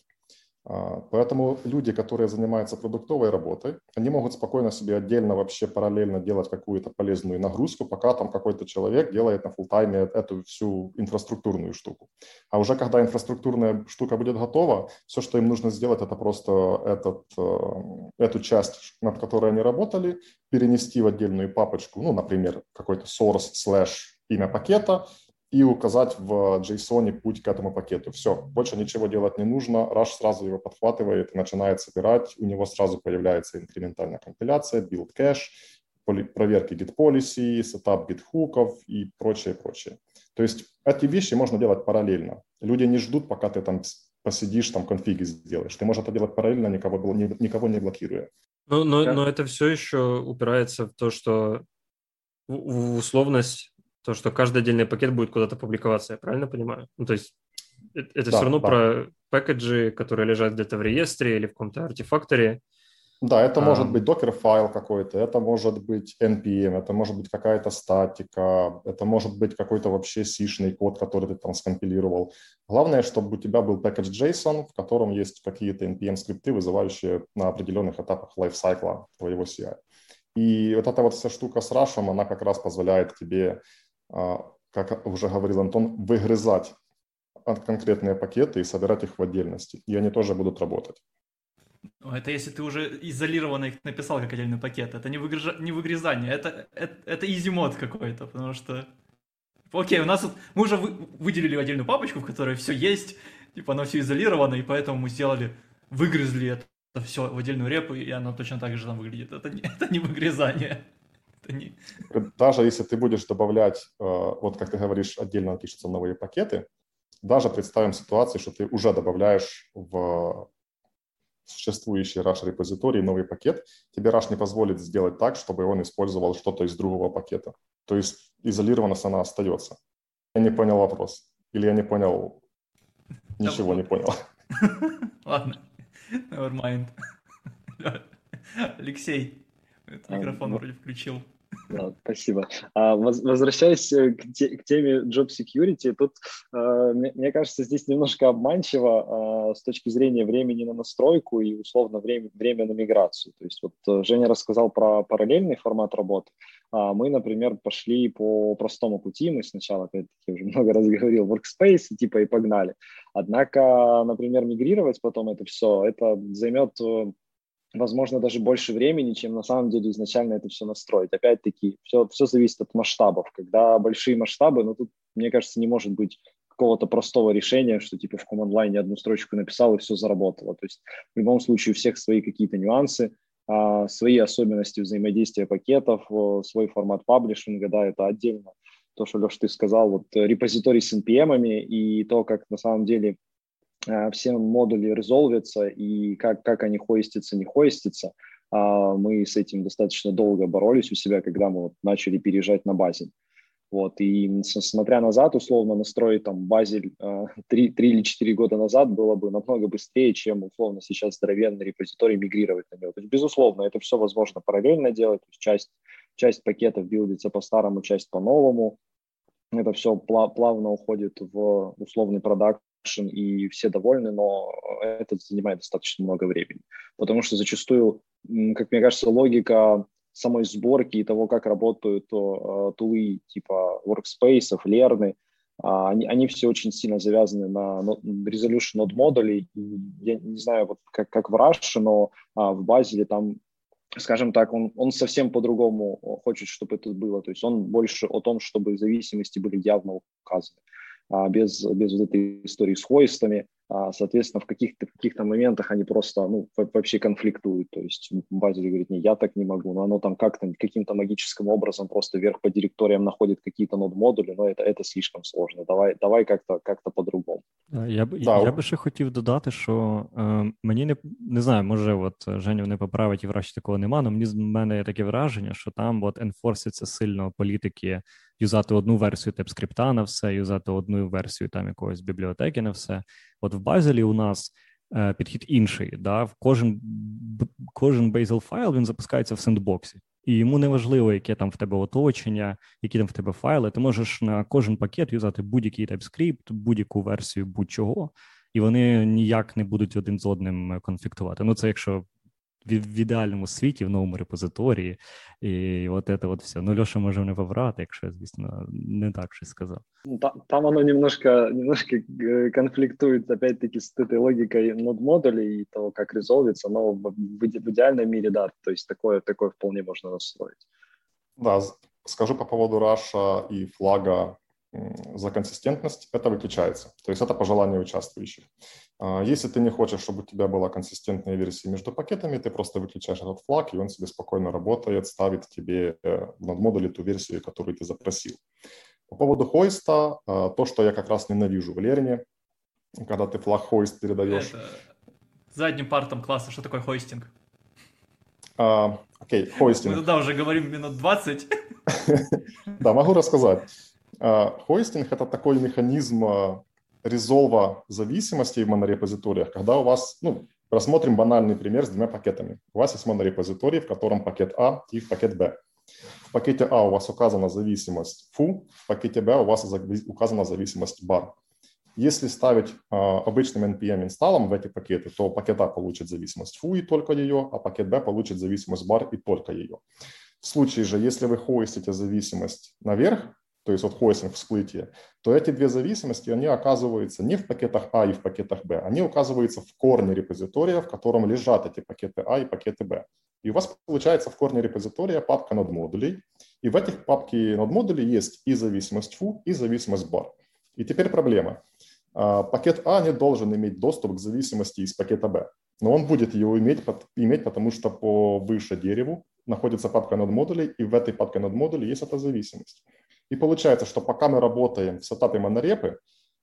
А, поэтому люди, которые занимаются продуктовой работой, они могут спокойно себе отдельно вообще параллельно делать какую-то полезную нагрузку, пока там какой-то человек делает на фултайме эту всю инфраструктурную штуку. А уже когда инфраструктурная штука будет готова, все, что им нужно сделать, это просто этот, э, эту часть, над которой они работали, перенести в отдельную папочку, ну, например, какой-то source slash имя пакета, и указать в JSON путь к этому пакету. Все, больше ничего делать не нужно. Rush сразу его подхватывает и начинает собирать. У него сразу появляется инкрементальная компиляция, build кэш, проверки git policy, сетап git хуков и прочее, прочее. То есть эти вещи можно делать параллельно. Люди не ждут, пока ты там посидишь, там конфиги сделаешь. Ты можешь это делать параллельно, никого, никого не блокируя. Ну, но, но это все еще упирается в то, что в условность то, что каждый отдельный пакет будет куда-то публиковаться, я правильно понимаю? Ну, то есть это, это да, все равно да. про пакеджи, которые лежат где-то в реестре или в каком-то артефакторе. Да, это а... может быть докер-файл какой-то, это может быть NPM, это может быть какая-то статика, это может быть какой-то вообще сишный код, который ты там скомпилировал. Главное, чтобы у тебя был package JSON, в котором есть какие-то NPM-скрипты, вызывающие на определенных этапах лайфсайкла твоего CI. И вот эта вот вся штука с Rush, она как раз позволяет тебе как уже говорил Антон, выгрызать конкретные пакеты и собирать их в отдельности. И они тоже будут работать. Ну, это если ты уже изолированно их написал как отдельный пакет. Это не, выгрыжа... не выгрызание, это, это, это easy мод какой-то, потому что... Окей, у нас тут... Мы уже вы... выделили отдельную папочку, в которой все есть, типа оно все изолировано, и поэтому мы сделали, выгрызли это все в отдельную репу, и оно точно так же там выглядит. Это не, это не выгрызание. Они... Даже если ты будешь добавлять, э, вот как ты говоришь, отдельно пишутся новые пакеты, даже представим ситуацию, что ты уже добавляешь в существующий Rush репозиторий новый пакет, тебе Rush не позволит сделать так, чтобы он использовал что-то из другого пакета. То есть изолированность она остается. Я не понял вопрос. Или я не понял, ничего не понял. Ладно, never mind. Алексей, микрофон вроде включил. Спасибо. А, возвращаясь э, к, те, к теме Job Security, тут, э, мне, кажется, здесь немножко обманчиво э, с точки зрения времени на настройку и, условно, время, время на миграцию. То есть вот э, Женя рассказал про параллельный формат работы. А мы, например, пошли по простому пути. Мы сначала, опять-таки, уже много раз говорил, workspace, типа, и погнали. Однако, например, мигрировать потом это все, это займет возможно, даже больше времени, чем на самом деле изначально это все настроить. Опять-таки, все, все зависит от масштабов. Когда большие масштабы, ну тут, мне кажется, не может быть какого-то простого решения, что типа в line одну строчку написал и все заработало. То есть в любом случае у всех свои какие-то нюансы, а, свои особенности взаимодействия пакетов, свой формат паблишинга, да, это отдельно. То, что, Леш, ты сказал, вот репозиторий с NPM и то, как на самом деле все модули резолвятся и как, как они хостятся, не хостятся. А, мы с этим достаточно долго боролись у себя, когда мы вот начали переезжать на базе. Вот, и смотря назад, условно, настроить там базель э, 3, 3 или 4 года назад было бы намного быстрее, чем, условно, сейчас здоровенный репозиторий мигрировать на него. То есть, безусловно, это все возможно параллельно делать. То есть часть, часть пакетов билдится по-старому, часть по-новому. Это все плавно уходит в условный продакшн, и все довольны, но это занимает достаточно много времени. Потому что зачастую, как мне кажется, логика самой сборки и того, как работают э, тулы типа workspace, лерны, а, они, они все очень сильно завязаны на resolution нод модулей. Я не знаю, вот как, как в Rush, но а, в Базеле там, скажем так, он, он совсем по-другому хочет, чтобы это было. То есть он больше о том, чтобы зависимости были явно указаны. А, без, без вот этой истории с хойстами. А, соответственно, в каких-то каких моментах они просто ну, вообще конфликтуют. То есть Базель говорит, не, я так не могу, но оно там как-то каким-то магическим образом просто вверх по директориям находит какие-то нод-модули, но это, это слишком сложно. Давай, давай как-то как по-другому. Я б, да. я би ще хотів додати, що е, мені не не знаю, може, от Женя не поправить і врешті такого нема, але мені з мене є таке враження, що там от енфорситься сильно політики юзати одну версію TypeScript на все, юзати одну версію там якогось бібліотеки на все. От в Базелі у нас е, підхід інший. Да? Кожен кожен Bazel файл він запускається в сендбоксі. І йому не важливо, яке там в тебе оточення, які там в тебе файли. Ти можеш на кожен пакет юзати будь-який TypeScript, будь-яку версію будь-чого, і вони ніяк не будуть один з одним конфліктувати. Ну, це якщо в ідеальному світі, в новому репозиторії, і от це от все. Ну, Льоша може не побрати, якщо я, звісно, не так щось сказав. Ну, там, там оно немножко, немножко э, конфликтует, опять-таки, с этой логикой нод-модулей и того, как резолвится, но в, в идеальном мире, да, то есть такое, такое вполне можно настроить. Да, скажу по поводу Раша и флага за консистентность, это выключается. То есть это по желанию участвующих. А, если ты не хочешь, чтобы у тебя была консистентная версия между пакетами, ты просто выключаешь этот флаг, и он себе спокойно работает, ставит тебе э, в модуле ту версию, которую ты запросил. По поводу хойста, а, то, что я как раз ненавижу в Лерне, когда ты флаг хойст передаешь... Это задним партом класса, что такое хойстинг? А, окей, хойстинг. Мы туда уже говорим минут 20. Да, могу рассказать. А, хостинг – это такой механизм резолва зависимостей в монорепозиториях, когда у вас, ну, рассмотрим банальный пример с двумя пакетами. У вас есть монорепозиторий, в котором пакет А и пакет Б. В пакете А у вас указана зависимость фу, в пакете Б у вас указана зависимость бар. Если ставить э, обычным npm инсталлом в эти пакеты, то пакет А получит зависимость фу и только ее, а пакет Б получит зависимость бар и только ее. В случае же, если вы хостите зависимость наверх, то есть вот хостинг всплытие, то эти две зависимости, они оказываются не в пакетах А и в пакетах Б, они указываются в корне репозитория, в котором лежат эти пакеты А и пакеты Б. И у вас получается в корне репозитория папка над модулей, и в этих папке над модулей есть и зависимость фу, и зависимость бар. И теперь проблема. А, пакет А не должен иметь доступ к зависимости из пакета Б, но он будет ее иметь, иметь потому что по выше дереву находится папка над модулей, и в этой папке над модулей есть эта зависимость. И получается, что пока мы работаем в сетапе монорепы,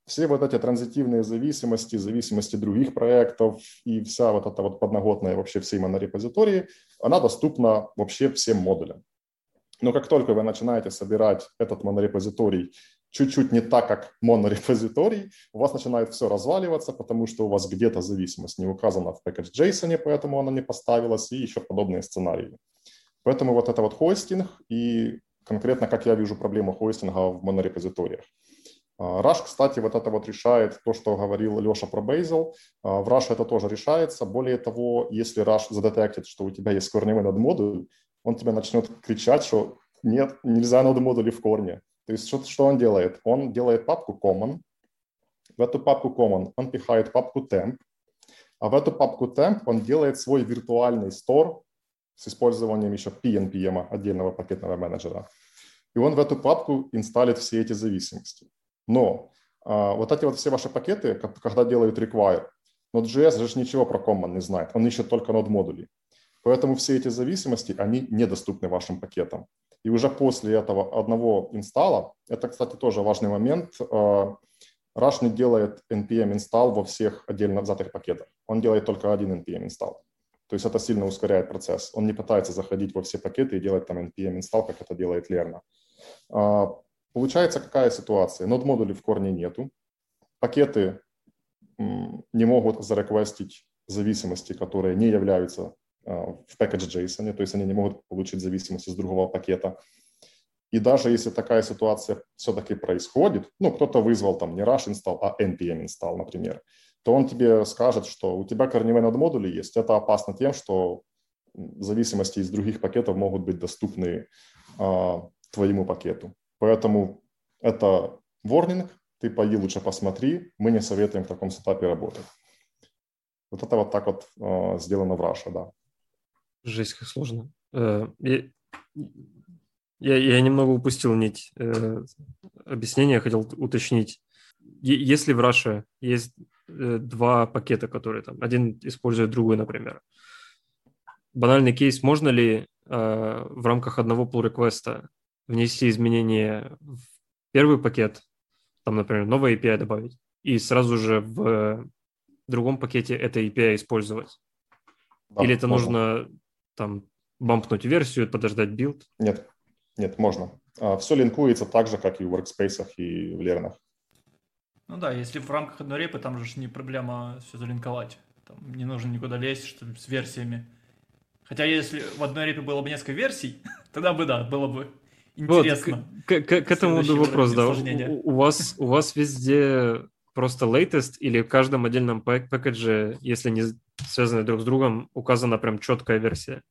все вот эти транзитивные зависимости, зависимости других проектов и вся вот эта вот подноготная вообще всей монорепозитории, она доступна вообще всем модулям. Но как только вы начинаете собирать этот монорепозиторий чуть-чуть не так, как монорепозиторий, у вас начинает все разваливаться, потому что у вас где-то зависимость не указана в package JSON, поэтому она не поставилась, и еще подобные сценарии. Поэтому вот это вот хостинг и конкретно, как я вижу проблему хостинга в монорепозиториях. Rush, кстати, вот это вот решает то, что говорил Леша про Bazel. В Rush это тоже решается. Более того, если Rush задетектит, что у тебя есть корневой нод-модуль, он тебе начнет кричать, что нет, нельзя нод-модули в корне. То есть что, что он делает? Он делает папку common, в эту папку common он пихает папку temp, А в эту папку temp он делает свой виртуальный стор с использованием еще PNPM, отдельного пакетного менеджера. И он в эту папку инсталит все эти зависимости. Но а, вот эти вот все ваши пакеты, когда делают require, Node.js же ничего про common не знает, он ищет только node модули. Поэтому все эти зависимости, они недоступны вашим пакетам. И уже после этого одного инсталла, это, кстати, тоже важный момент, а, Rush не делает npm install во всех отдельно взятых пакетах. Он делает только один npm install. То есть это сильно ускоряет процесс. Он не пытается заходить во все пакеты и делать там npm install, как это делает Lerna. А, получается какая ситуация? Нод модулей в корне нету. Пакеты не могут зареквестить зависимости, которые не являются а, в package JSON, то есть они не могут получить зависимость из другого пакета. И даже если такая ситуация все-таки происходит, ну, кто-то вызвал там не rush install, а npm install, например, то он тебе скажет, что у тебя корневые нод-модули есть. Это опасно тем, что зависимости из других пакетов могут быть доступны а, твоему пакету. Поэтому это warning, ты пои лучше посмотри, мы не советуем в таком сетапе работать. Вот это вот так вот э, сделано в Russia, да. Жесть, как сложно. Э, я, я, я немного упустил нить э, объяснения, хотел уточнить. Если в Russia есть э, два пакета, которые там, один использует другой, например, банальный кейс, можно ли э, в рамках одного pull реквеста внести изменения в первый пакет, там, например, новый API добавить, и сразу же в другом пакете это API использовать? Да, Или это можно. нужно там бампнуть версию, подождать билд? Нет, нет, можно. А, Все линкуется так же, как и в workspace и в лернах. Ну да, если в рамках одной репы, там же не проблема все залинковать. Там не нужно никуда лезть что с версиями. Хотя если в одной репе было бы несколько версий, тогда бы да, было бы интересно. Вот, к, к, к этому вопрос, да. У, у, вас, у вас везде просто latest или в каждом отдельном пэкэдже, если не связаны друг с другом, указана прям четкая версия?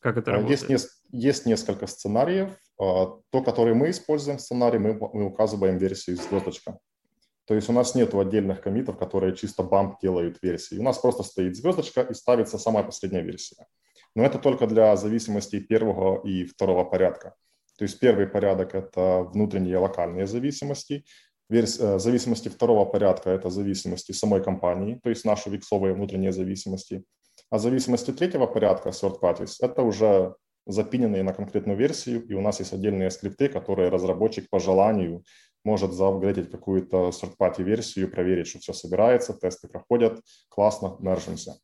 Как это а, работает? Есть, есть несколько сценариев. А, то, который мы используем сценарий, мы, мы указываем версию звездочка. То есть у нас нет отдельных комитов, которые чисто бамп делают версии. У нас просто стоит звездочка и ставится самая последняя версия. Но это только для зависимостей первого и второго порядка. То есть первый порядок – это внутренние локальные зависимости. Э, зависимости второго порядка – это зависимости самой компании, то есть наши виксовые внутренние зависимости. А зависимости третьего порядка, third parties, это уже запиненные на конкретную версию, и у нас есть отдельные скрипты, которые разработчик по желанию может заапгрейдить какую-то third-party версию, проверить, что все собирается, тесты проходят, классно, мержимся.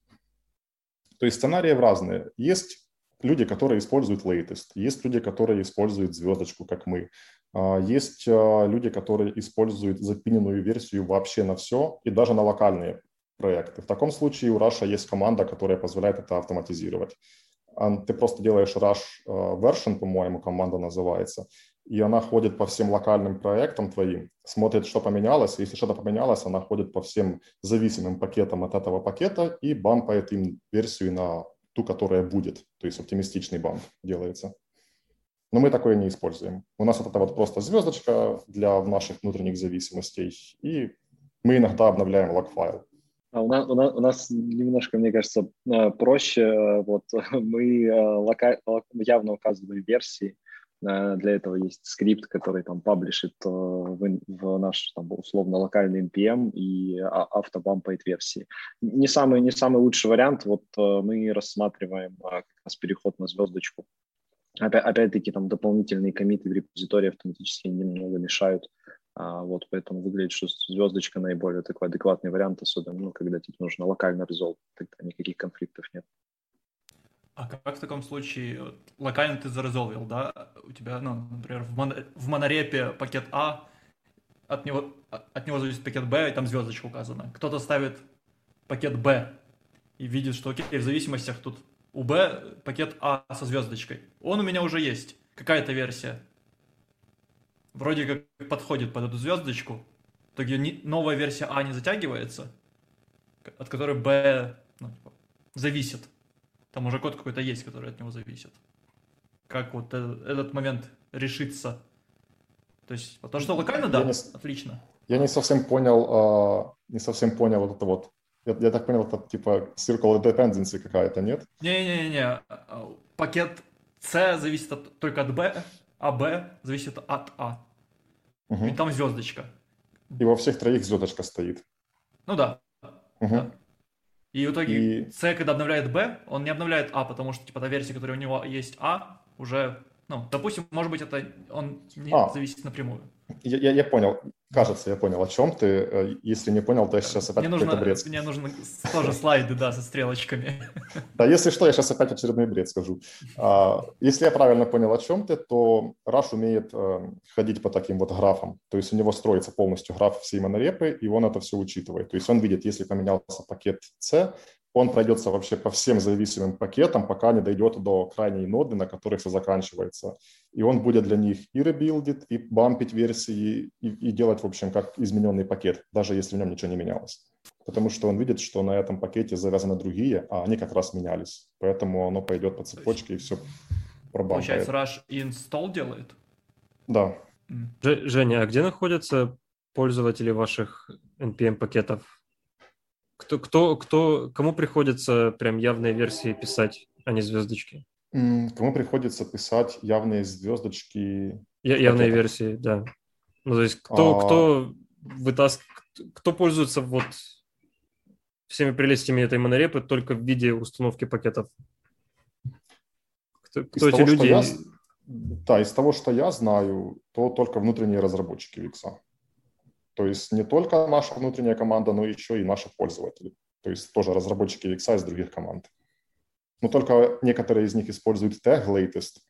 То есть сценарии разные. Есть люди, которые используют latest, есть люди, которые используют звездочку, как мы, а, есть а, люди, которые используют запиненную версию вообще на все и даже на локальные проекты. В таком случае у Russia есть команда, которая позволяет это автоматизировать. Ты просто делаешь Rush а, version, по-моему, команда называется, и она ходит по всем локальным проектам твоим, смотрит, что поменялось. Если что-то поменялось, она ходит по всем зависимым пакетам от этого пакета и бампает им версию на ту, которая будет. То есть оптимистичный бамп делается. Но мы такое не используем. У нас вот это вот просто звездочка для наших внутренних зависимостей, и мы иногда обновляем лог-файл. А у, нас, у, нас, у нас немножко, мне кажется, э, проще. Вот мы э, лока, явно указываем версии, Э, для этого есть скрипт, который там паблишит э, в, в наш там, условно локальный NPM и а, автобампает версии. Не самый, не самый лучший вариант. Вот э, мы рассматриваем как раз переход на звездочку. Опять-таки там дополнительные комиты в репозитории автоматически немного мешают. А, вот поэтому выглядит, что звездочка наиболее такой адекватный вариант, особенно ну, когда тебе нужно локально резолв, тогда никаких конфликтов нет. А как в таком случае, локально ты зарезолвил, да? У тебя, ну, например, в, мон, в монорепе пакет А, от него, от него зависит пакет Б, и там звездочка указана. Кто-то ставит пакет Б и видит, что окей, в зависимостях тут у Б пакет А со звездочкой. Он у меня уже есть, какая-то версия. Вроде как подходит под эту звездочку, в итоге новая версия А не затягивается, от которой Б ну, типа, зависит. Там уже код какой-то есть, который от него зависит. Как вот этот момент решится? То есть, то, что локально, да, не, отлично. Я не совсем понял, а, не совсем понял вот это вот Я, я так понял, это типа circle dependency какая-то, нет? Не-не-не, пакет C зависит от, только от B, а B зависит от А. Угу. И там звездочка. И во всех троих звездочка стоит. Ну да. Угу. да. И в итоге и... C, когда обновляет B, он не обновляет А, потому что типа та версия, которая у него есть А, уже, ну, допустим, может быть, это он не а. зависит напрямую. Я, я, я понял. Кажется, я понял, о чем ты. Э, если не понял, то я сейчас опять мне нужно, бред. Мне нужно тоже слайды, да, со стрелочками. Да, если что, я сейчас опять очередной бред скажу. А, если я правильно понял, о чем ты, то Rush умеет э, ходить по таким вот графам. То есть у него строится полностью граф всей монорепы, и он это все учитывает. То есть он видит, если поменялся пакет C, он пройдется вообще по всем зависимым пакетам, пока не дойдет до крайней ноды, на которой все заканчивается. И он будет для них и ребилдить, и бампить версии, и, и делать, в общем, как измененный пакет, даже если в нем ничего не менялось. Потому что он видит, что на этом пакете завязаны другие, а они как раз менялись. Поэтому оно пойдет по цепочке и все пробампает. Получается, Rush install делает? Да. Женя, а где находятся пользователи ваших NPM-пакетов? Кто, кто, кто, кому приходится прям явные версии писать, а не звездочки? Кому приходится писать явные звездочки? Я, явные версии, да. Ну, то есть кто, а... кто вытаскивает, кто пользуется вот всеми прелестями этой монорепы только в виде установки пакетов? Кто, кто эти того, люди? Я... Да, из того, что я знаю, то только внутренние разработчики Викса. То есть не только наша внутренняя команда, но еще и наши пользователи. То есть тоже разработчики Wix из других команд. Но только некоторые из них используют тег latest,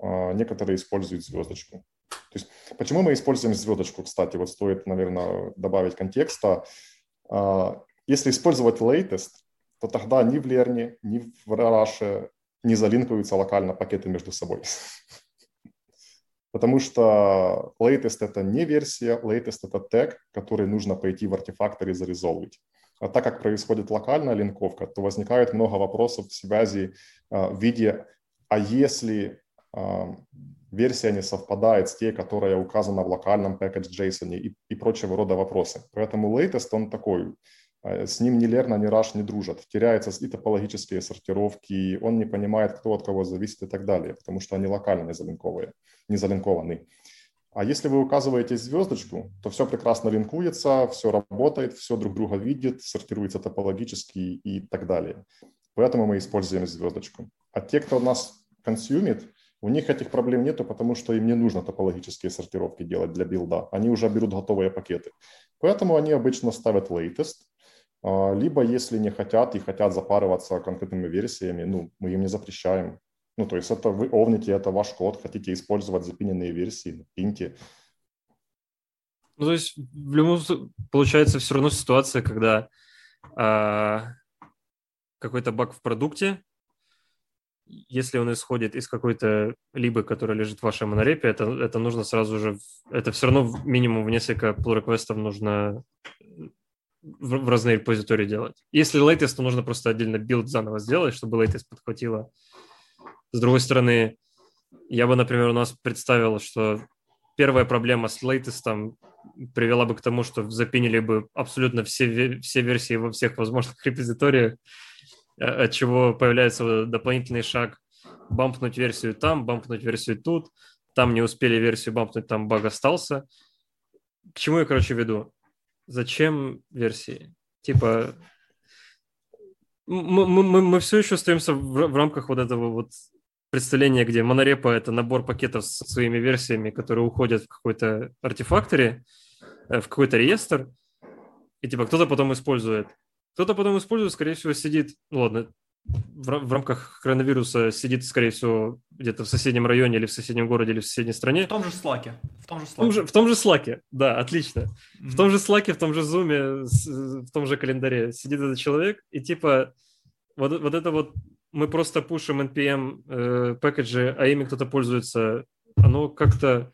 а некоторые используют звездочку. То есть почему мы используем звездочку, кстати, вот стоит, наверное, добавить контекста. А, если использовать latest, то тогда ни в Лерне, ни в Rush не залинкаются локально пакеты между собой. Потому что latest — это не версия, latest — это тег, который нужно пойти в артефакторе зарезолвить. А так как происходит локальная линковка, то возникает много вопросов в связи э, в виде, а если э, версия не совпадает с той, которая указана в локальном package JSON и, и прочего рода вопросы. Поэтому latest, он такой, с ним ни Лерна, ни Rush не дружат. Теряются и топологические сортировки, он не понимает, кто от кого зависит и так далее, потому что они локально не залинковые не залинкованы. А если вы указываете звездочку, то все прекрасно линкуется, все работает, все друг друга видит, сортируется топологически и так далее. Поэтому мы используем звездочку. А те, кто нас консюмит, у них этих проблем нету, потому что им не нужно топологические сортировки делать для билда. Они уже берут готовые пакеты. Поэтому они обычно ставят latest, а, либо если не хотят и хотят запарываться конкретными версиями, ну, мы им не запрещаем. Ну, то есть это вы own ите, это ваш код, хотите использовать запиненные версии, пиньте. Ну, то есть в любом случае получается все равно ситуация, когда а, какой-то баг в продукте, если он исходит из какой-то либы, которая лежит в вашей монорепе, это, это нужно сразу же, это все равно минимум в несколько pull request ов нужно в, в разные репозитории делать. Если latest, то нужно просто отдельно билд заново сделать, чтобы latest подхватило с другой стороны, я бы, например, у нас представил, что первая проблема с лейтестом привела бы к тому, что запинили бы абсолютно все, все версии во всех возможных репозиториях, э, от чего появляется дополнительный шаг бампнуть версию там, бампнуть версию тут, там не успели версию бампнуть, там баг остался. К чему я, короче, веду? Зачем версии? Типа, мы, мы, мы все еще остаемся в, в рамках вот этого вот представление, где монорепа — это набор пакетов со своими версиями, которые уходят в какой-то артефакторе, э, в какой-то реестр, и типа кто-то потом использует. Кто-то потом использует, скорее всего, сидит, ну ладно, в, в рамках коронавируса сидит, скорее всего, где-то в соседнем районе или в соседнем городе или в соседней стране. В том же Слаке. В том же Слаке. В том же, в том же Слаке, да, отлично. Mm-hmm. В том же Слаке, в том же Зуме, в том же календаре сидит этот человек, и типа вот, вот это вот мы просто пушим NPM э, пэкэджи, а ими кто-то пользуется, оно как-то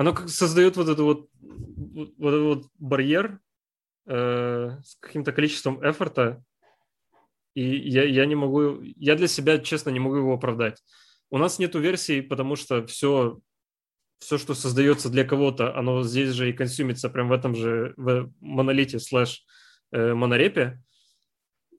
оно как создает вот этот вот, вот, вот этот вот барьер э, с каким-то количеством эфорта, и я, я не могу, я для себя, честно, не могу его оправдать. У нас нету версий, потому что все, все, что создается для кого-то, оно здесь же и консюмится прям в этом же в монолите слэш э, монорепе.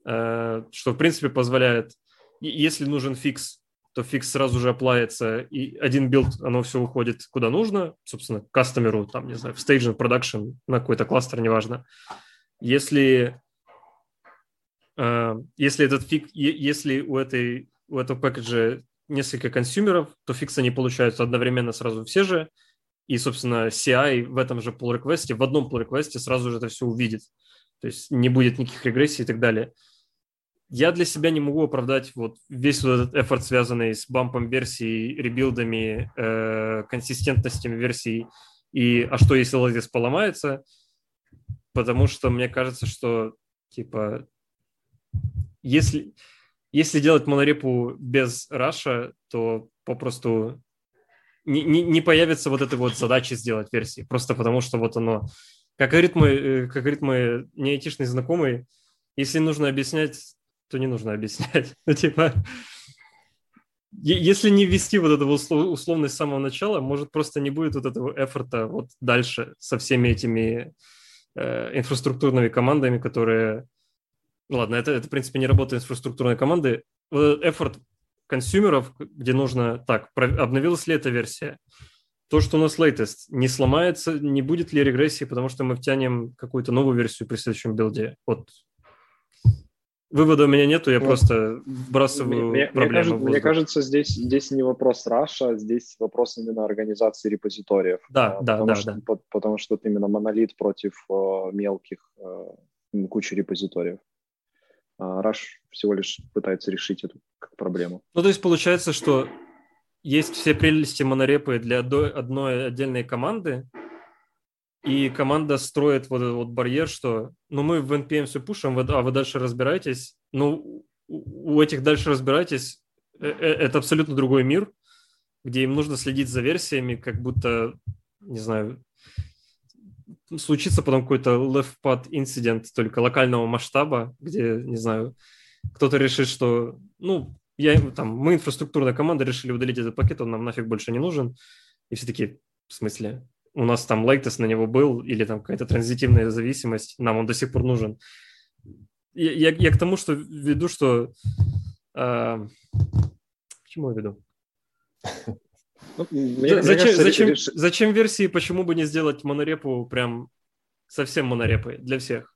э, что, в принципе, позволяет, если нужен фикс, то фикс сразу же аплаится, и один билд, оно все уходит куда нужно, собственно, к кастомеру, там, не знаю, в staging, production, на какой-то кластер, неважно. Если, если этот фикс, если у, этой, у этого package а несколько consumer ов, то фиксы не получаются одновременно сразу все же, и, собственно, CI в этом же pull request, в одном pull request сразу же это все увидит. То есть не будет никаких регрессий и так далее. Я для себя не могу оправдать вот весь вот этот эфорт, связанный с бампом версий, ребилдами, э, консистентностями версий и а что если ладис поломается, потому что мне кажется, что типа если, если делать монорепу без раша, то попросту не, не, не появится вот этой вот задачи сделать версии, просто потому что вот оно, как говорит мой, э, как говорит мой не айтишный знакомый, если нужно объяснять, то не нужно объяснять. Ну, типа, если не ввести вот эту условность с самого начала, может, просто не будет вот этого эфорта вот дальше со всеми этими э, инфраструктурными командами, которые... Ладно, это, это, в принципе, не работа инфраструктурной команды. Эфорт консюмеров, где нужно так, обновилась ли эта версия, то, что у нас latest не сломается, не будет ли регрессии, потому что мы втянем какую-то новую версию при следующем билде. Вот вывода у меня нету, я ну, просто вбрасываю мне, проблему. Мне, мне кажется, здесь, здесь не вопрос Rush а, здесь вопрос именно организации репозиториев. Да, да, потому да, что, да. По, потому что это именно монолит против э, мелких э, кучи репозиториев. Rush всего лишь пытается решить эту проблему. Ну, то есть получается, что есть все прелести монорепы для одной отдельной команды, и команда строит вот этот вот барьер, что ну мы в NPM все пушим, а вы дальше разбираетесь. Ну, у этих дальше разбираетесь, э, э, это абсолютно другой мир, где им нужно следить за версиями, как будто, не знаю, случится потом какой-то left-pad инцидент только локального масштаба, где, не знаю, кто-то решит, что, ну, я, там, мы инфраструктурная команда решили удалить этот пакет, он нам нафиг больше не нужен. И все таки в смысле, у нас там лайтес на него был, или там какая-то транзитивная зависимость, нам он до сих пор нужен. Я, я, я к тому, что веду, что... Э, к чему я веду? Ну, зачем, мне зачем, реш... зачем версии, почему бы не сделать монорепу прям совсем монорепой для всех?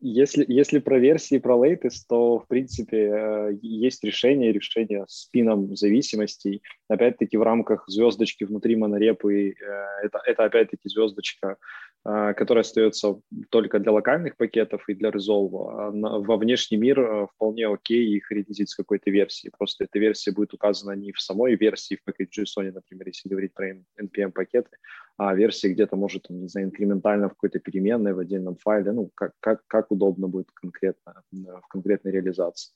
Если, если про версии, про latest, то, в принципе, э, есть решение, решение с пином зависимостей. Опять-таки, в рамках звездочки внутри монорепы, э, это, это опять-таки звездочка а, которая остается только для локальных пакетов и для Resolve. А во внешний мир э, вполне окей их редизить с какой-то версии. Просто эта версия будет указана не в самой версии, в package.json, например, если говорить про NPM-пакеты, а версия где-то может, не знаю, инкрементально в какой-то переменной, в отдельном файле, ну, как, как, как удобно будет конкретно в конкретной реализации.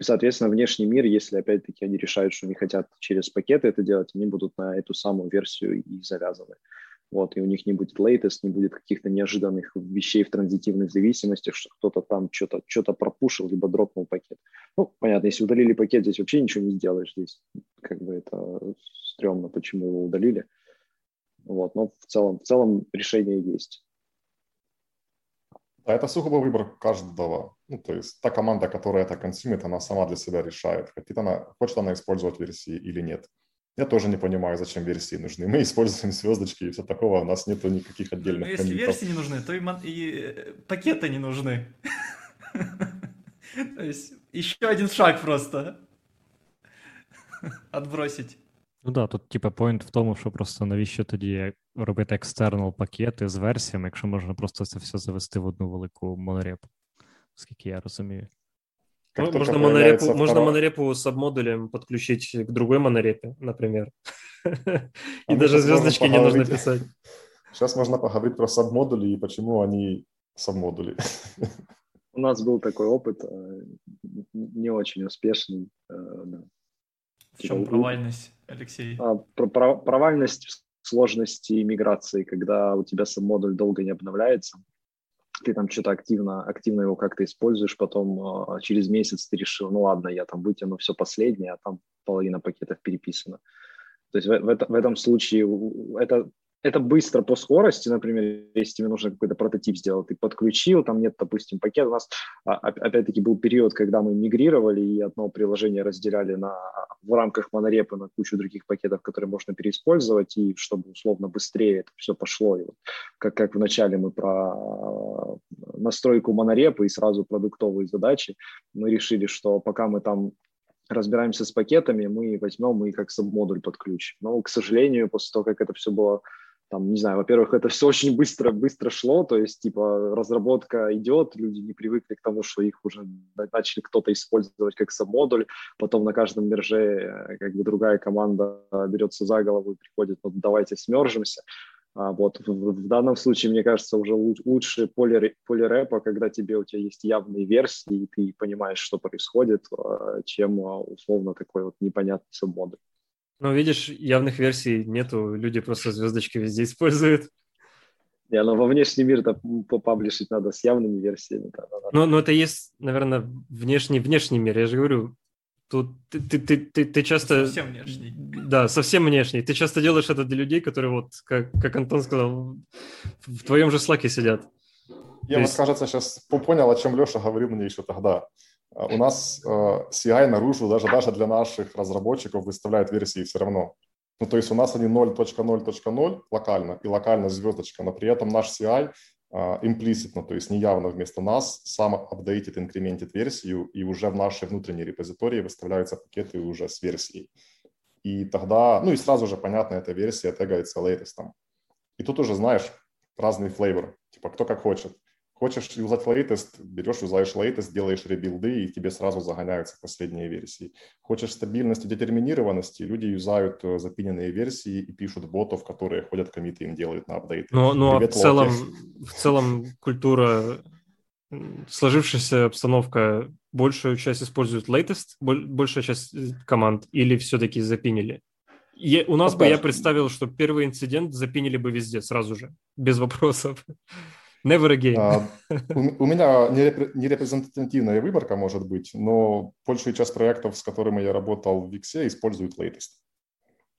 Соответственно, внешний мир, если опять-таки они решают, что не хотят через пакеты это делать, они будут на эту самую версию и завязаны вот, и у них не будет latest, не будет каких-то неожиданных вещей в транзитивных зависимостях, что кто-то там что-то что пропушил, либо дропнул пакет. Ну, понятно, если удалили пакет, здесь вообще ничего не сделаешь, здесь как бы это стрёмно, почему его удалили. Вот, но в целом, в целом решение есть. Да, это сугубо выбор каждого. Ну, то есть та команда, которая это консумит, она сама для себя решает, хочет она, хочет она использовать версии или нет. Я тоже не понимаю, зачем версии нужны. Мы используем звездочки и все такого, у нас нету никаких отдельных Но если комитов. версии не нужны, то и, и э, пакеты не нужны. То есть еще один шаг просто отбросить. Ну да, тут типа поінт в тому, що просто навіщо тоді робити екстернал пакети з версіями, якщо можна просто це все завести в одну велику монорепу, оскільки я розумію. Ну, можно, монорепу, второго... можно монорепу с обмодулем подключить к другой монорепе, например. И даже звездочки не нужно писать. Сейчас можно поговорить про сабмодули и почему они сабмодули. У нас был такой опыт, э, не очень успешный. Э, в чем провальность, Алексей? А, провальность в сложности миграции, когда у тебя сабмодуль долго не обновляется, ты там что-то активно, активно его как-то используешь, потом э, через месяц ты решил, ну ладно, я там вытяну все последнее, а там половина пакетов переписана. То есть в, в, это, в этом случае это это быстро по скорости, например, если тебе нужно какой-то прототип сделать, ты подключил, там нет, допустим, пакета. У нас, а, опять-таки, был период, когда мы мигрировали и одно приложение разделяли на, в рамках монорепа на кучу других пакетов, которые можно переиспользовать, и чтобы условно быстрее это все пошло. И вот, как, как вначале мы про настройку монорепа и сразу продуктовые задачи, мы решили, что пока мы там разбираемся с пакетами, мы возьмем и как сабмодуль подключим. Но, к сожалению, после того, как это все было там, не знаю, во-первых, это все очень быстро, быстро шло, то есть, типа, разработка идет, люди не привыкли к тому, что их уже начали кто-то использовать как сабмодуль, потом на каждом мерже э, как бы другая команда берется за голову и приходит, ну, давайте смержимся. А вот в, в данном случае, мне кажется, уже лучше поле, поле рэпа, когда тебе у тебя есть явные версии, и ты понимаешь, что происходит, а, чем условно такой вот непонятный сабмодуль. Ну, видишь, явных версий нету, люди просто звездочки везде используют. Не, но во внешний мир-то попаблишить надо с явными версиями. Да, но, но это есть, наверное, внешний, внешний мир. Я же говорю, тут ты, ты, ты, ты, ты часто... Совсем внешний. Да, совсем внешний. Ты часто делаешь это для людей, которые, вот, как, как Антон сказал, в твоем же слаке сидят. Я, есть... вот, кажется, сейчас понял, о чем Леша говорил мне еще тогда. А, у нас э, CI наружу даже, даже для наших разработчиков выставляет версии все равно. Ну, то есть у нас они 0.0.0 локально и локально звездочка, но при этом наш CI имплиситно, а, то есть неявно вместо нас, сам апдейтит, инкрементит версию, и уже в нашей внутренней репозитории выставляются пакеты уже с версией. И тогда, ну и сразу же понятно, эта версия тегается latest. И тут уже знаешь разный флейвор, типа кто как хочет. Хочешь юзать latest, берешь, юзаешь latest, делаешь ребилды, и тебе сразу загоняются последние версии. Хочешь стабильности, детерминированности, люди юзают э, запиненные версии и пишут ботов, которые ходят комиты, им делают на апдейты. Но, ну, а в целом, в целом культура, сложившаяся обстановка, большую часть использует latest, большая часть э, команд, или все-таки запинили? Я, у нас Опять. бы я представил, что первый инцидент запинили бы везде сразу же, без вопросов. Never again. А, у, у меня не репрезентативная выборка, может быть, но большая часть проектов, с которыми я работал в Виксе, используют latest.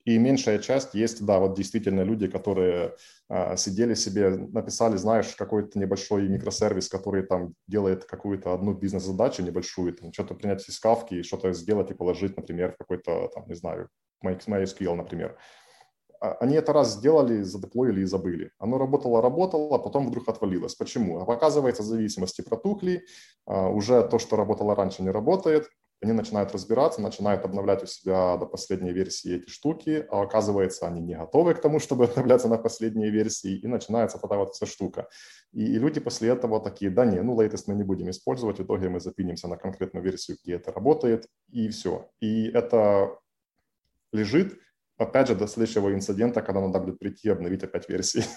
И меньшая часть есть, да, вот действительно люди, которые а, сидели себе, написали, знаешь, какой-то небольшой микросервис, который там делает какую-то одну бизнес-задачу небольшую, там, что-то принять из кавки, что-то сделать и положить, например, в какой-то, там, не знаю, MySQL, например. А, они это раз сделали, задеплоили и забыли. Оно работало, работало, а потом вдруг отвалилось. Почему? Оказывается, зависимости протухли, а, уже то, что работало раньше, не работает. Они начинают разбираться, начинают обновлять у себя до последней версии эти штуки, а оказывается, они не готовы к тому, чтобы обновляться на последние версии, и начинается тогда вот вся штука. И, и люди после этого такие, да не, ну latest мы не будем использовать, в итоге мы запинимся на конкретную версию, где это работает, и все. И это лежит, опять же, до следующего инцидента, когда надо будет прийти и обновить опять версии.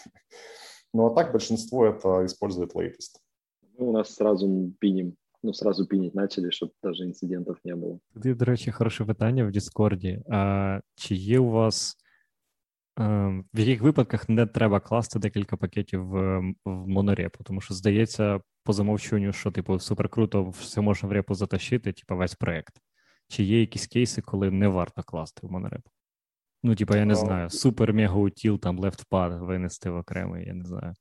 Ну, а так большинство это использует latest. Ну, у нас сразу пиним, ну, сразу пініть начали, щоб даже інцидентів не було. Тоді, до речі, хороше питання в Діскорді. А чи є у вас в яких випадках не треба класти декілька пакетів в, в монорепу? Тому що здається, по замовчуванню, що типу супер круто, все можна в репу затащити, типу весь проект. Чи є якісь кейси, коли не варто класти в монорепу? Ну, типа, я не знаю, супер мега утіл, там лефтпад винести в окремий, я не знаю.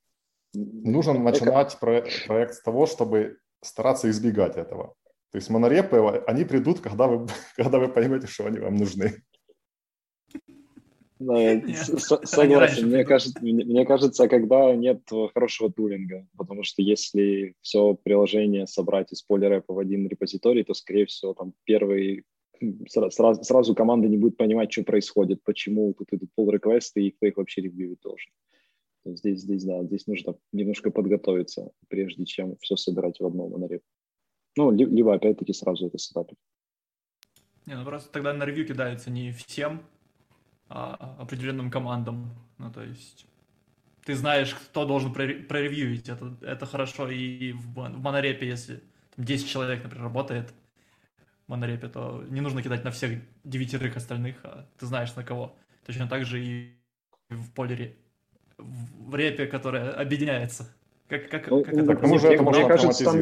Нужно начинать проект, проект с того, чтобы стараться избегать этого. То есть монорепы, они придут, когда вы, когда вы поймете, что они вам нужны. согласен. Мне кажется, мне кажется, когда нет хорошего тулинга, потому что если все приложение собрать из поля рэпа в один репозиторий, то, скорее всего, там первый сразу, сразу команда не будет понимать, что происходит, почему тут идут pull реквесты и кто их вообще ревьюет должен. Здесь, здесь, да, здесь нужно немножко подготовиться, прежде чем все собирать в одном монореп. Ну, либо опять-таки сразу это сетапить. Не, ну просто тогда на ревью кидается не всем, а определенным командам. Ну, то есть ты знаешь, кто должен проревьюить. Это, это хорошо и в, в монорепе, если 10 человек, например, работает, монорепе, то не нужно кидать на всех девятерых остальных, а ты знаешь на кого. Точно так же и в поле в репе, которая объединяется. Как, как, ну, как это? Так, это можно кажется, там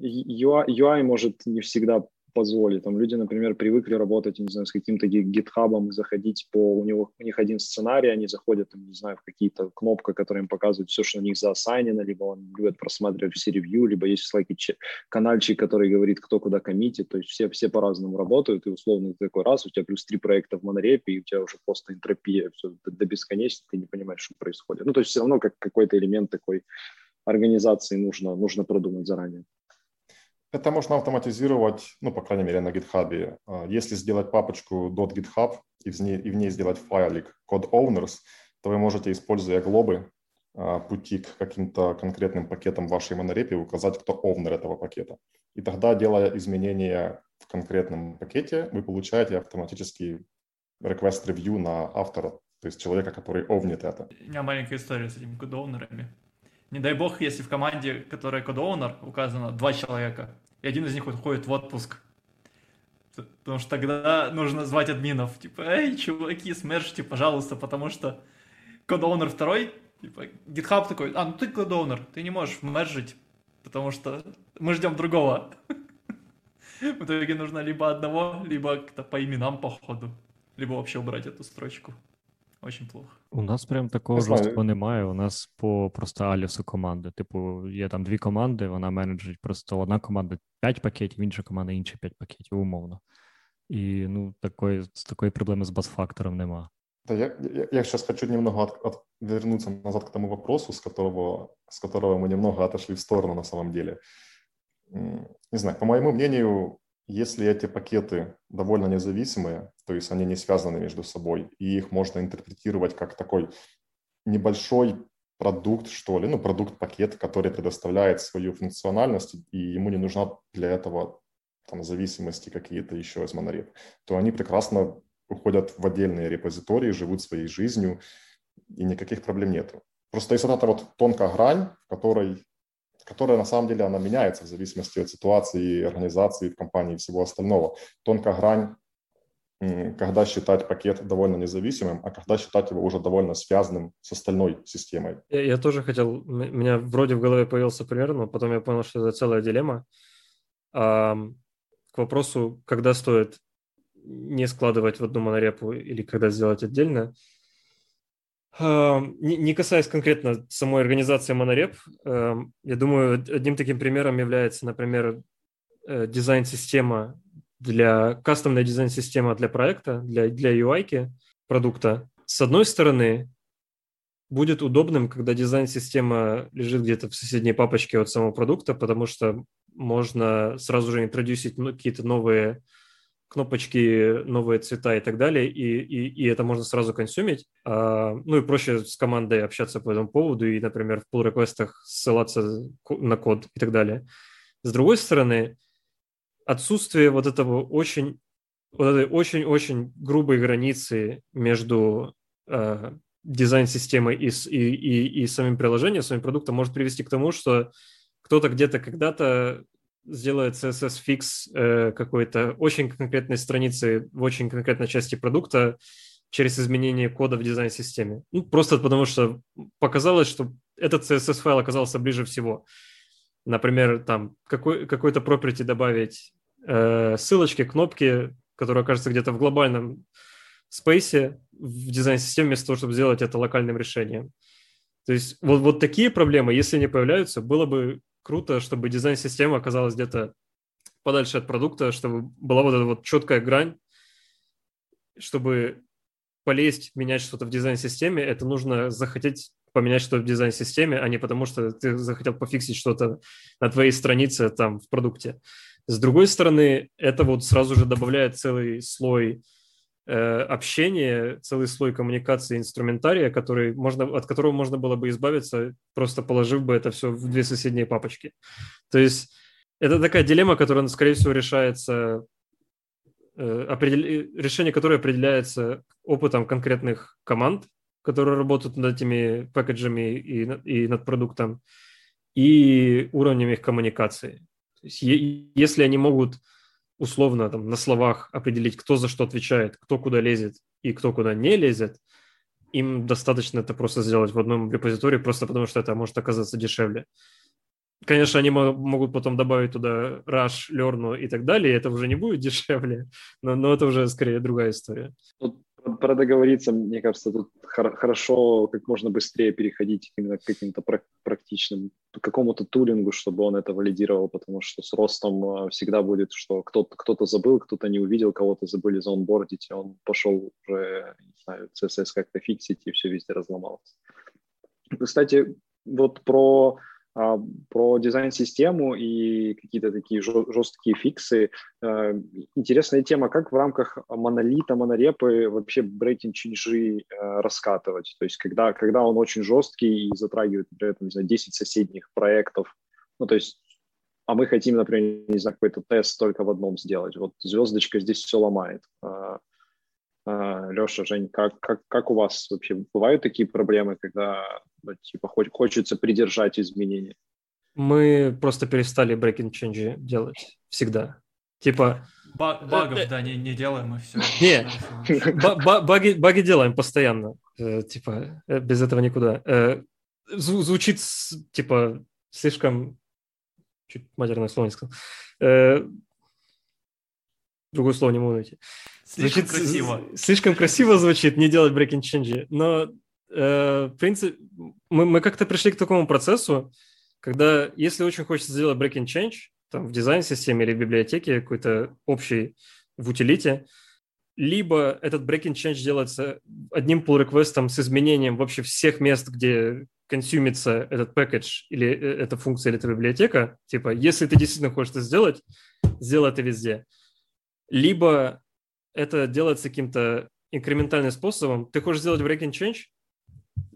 UI, UI может не всегда позволит. Там люди, например, привыкли работать, не знаю, с каким-то гитхабом, заходить по... У, него, у них один сценарий, они заходят, там, не знаю, в какие-то кнопки, которые им показывают все, что у них заассайнено, либо он любит просматривать все ревью, либо есть в Slack канальчик, который говорит, кто куда коммитит, то есть все, все по-разному работают, и условно ты такой раз, у тебя плюс три проекта в монорепе, и у тебя уже просто энтропия, все до, до бесконечности, ты не понимаешь, что происходит. Ну, то есть все равно как какой-то элемент такой организации нужно, нужно продумать заранее. Это можно автоматизировать, ну, по крайней мере, на GitHub. А, если сделать папочку .github и в ней, и в ней сделать файлик code owners, то вы можете, используя глобы, а, пути к каким-то конкретным пакетам вашей монорепе указать, кто овнер этого пакета. И тогда, делая изменения в конкретном пакете, вы получаете автоматический request review на автора, то есть человека, который овнит это. У меня маленькая история с этими кодоунерами. Не дай бог, если в команде, которая кодоунер, указано два человека, и один из них уходит в отпуск. Потому что тогда нужно звать админов. Типа, эй, чуваки, смержьте, пожалуйста, потому что кодоунер второй, типа, GitHub такой, а, ну ты кодоунер, ты не можешь мержить, потому что мы ждем другого. В итоге нужно либо одного, либо по именам, походу, либо вообще убрать эту строчку. Очень плохо. У нас прям такого жорсткого немає. У нас по просто алісу команди. Типу, є там дві команди, вона менеджить просто одна команда 5 пакетів, інша команда інші 5 пакетів, умовно. І ну, такої, такої проблеми з бас-фактором нема. Да, я, я, я сейчас хочу немного от, от, вернуться назад к тому вопросу, с которого, с которого мы немного отошли в сторону на самом деле. Не знаю, по моему мнению, если эти пакеты довольно независимые, то есть они не связаны между собой, и их можно интерпретировать как такой небольшой продукт, что ли, ну, продукт-пакет, который предоставляет свою функциональность, и ему не нужна для этого там, зависимости какие-то еще из монореп, то они прекрасно уходят в отдельные репозитории, живут своей жизнью, и никаких проблем нету. Просто есть вот эта вот тонкая грань, в которой которая на самом деле она меняется в зависимости от ситуации, организации компании и всего остального. Тонкая грань, когда считать пакет довольно независимым, а когда считать его уже довольно связанным с остальной системой. Я, я тоже хотел, у меня вроде в голове появился пример, но потом я понял, что это целая дилемма. А, к вопросу, когда стоит не складывать в одну монорепу или когда сделать отдельно – не касаясь конкретно самой организации Monorep, я думаю, одним таким примером является, например, э, дизайн-система для, кастомная дизайн-система для проекта, для, для UI продукта. С одной стороны, будет удобным, когда дизайн-система лежит где-то в соседней папочке от самого продукта, потому что можно сразу же интродюсить ну, какие-то новые кнопочки, новые цвета и так далее, и, и, и это можно сразу консюмить. А, ну и проще с командой общаться по этому поводу и, например, в pull реквестах ссылаться на код и так далее. С другой стороны, отсутствие вот этого очень вот этой очень-очень грубой границы между э, дизайн-системой и, и, и, и самим приложением, самим продуктом может привести к тому, что кто-то где-то когда-то сделает CSS-фикс э, какой-то очень конкретной страницы в очень конкретной части продукта через изменение кода в дизайн-системе. Ну, просто потому что показалось, что этот CSS-файл оказался ближе всего. Например, там какой, какой-то property добавить э, ссылочки, кнопки, которые окажутся где-то в глобальном спейсе в дизайн-системе, вместо того, чтобы сделать это локальным решением. То есть вот, вот такие проблемы, если не появляются, было бы круто, чтобы дизайн-система оказалась где-то подальше от продукта, чтобы была вот эта вот четкая грань, чтобы полезть, менять что-то в дизайн-системе, это нужно захотеть поменять что-то в дизайн-системе, а не потому, что ты захотел пофиксить что-то на твоей странице там в продукте. С другой стороны, это вот сразу же добавляет целый слой общение, целый слой коммуникации инструментария, который можно, от которого можно было бы избавиться, просто положив бы это все в две соседние папочки. То есть это такая дилемма, которая, скорее всего, решается, э, определ... решение которое определяется опытом конкретных команд, которые работают над этими пакетами и, и над продуктом, и уровнем их коммуникации. То есть, если они могут условно там на словах определить, кто за что отвечает, кто куда лезет и кто куда не лезет, им достаточно это просто сделать в одном репозитории, просто потому что это может оказаться дешевле. Конечно, они могут потом добавить туда Rush, Learn и так далее, и это уже не будет дешевле, но, но это уже скорее другая история. Тут про договориться, мне кажется, тут хорошо как можно быстрее переходить именно к каким-то практичным, к какому-то тулингу, чтобы он это валидировал, потому что с ростом а, всегда будет, что кто-то кто забыл, кто-то не увидел, кого-то забыли заонбордить, и он пошел уже, не знаю, CSS как-то фиксить, и все везде разломалось. Кстати, вот про про дизайн-систему и какие-то такие жесткие фиксы. Э, интересная тема, как в рамках монолита, монорепы вообще change э, раскатывать. То есть когда, когда он очень жесткий и затрагивает, например, не знаю, 10 соседних проектов. Ну, то есть а мы хотим, например, не знаю, какой-то тест только в одном сделать. Вот звездочка здесь все ломает. Э, Леша, Жень, как, как, как у вас вообще бывают такие проблемы, когда ну, типа хочется придержать изменения? Мы просто перестали breaking change делать всегда. Типа... багов, э, да, не, не делаем, и все. Не, баги, баги делаем постоянно. Э, типа, э, без этого никуда. Звучит, типа, слишком... Чуть матерное слово не сказал. Другое слово не могу найти. Слишком звучит, красиво. Слишком красиво звучит не делать breaking change, но э, в принципе мы, мы как-то пришли к такому процессу, когда если очень хочется сделать breaking change там, в дизайн-системе или в библиотеке какой-то общий в утилите, либо этот breaking change делается одним pull реквестом с изменением вообще всех мест, где консюмится этот package или э, эта функция или эта библиотека, типа, если ты действительно хочешь это сделать, сделай это везде. Либо это делается каким-то инкрементальным способом. Ты хочешь сделать breaking change,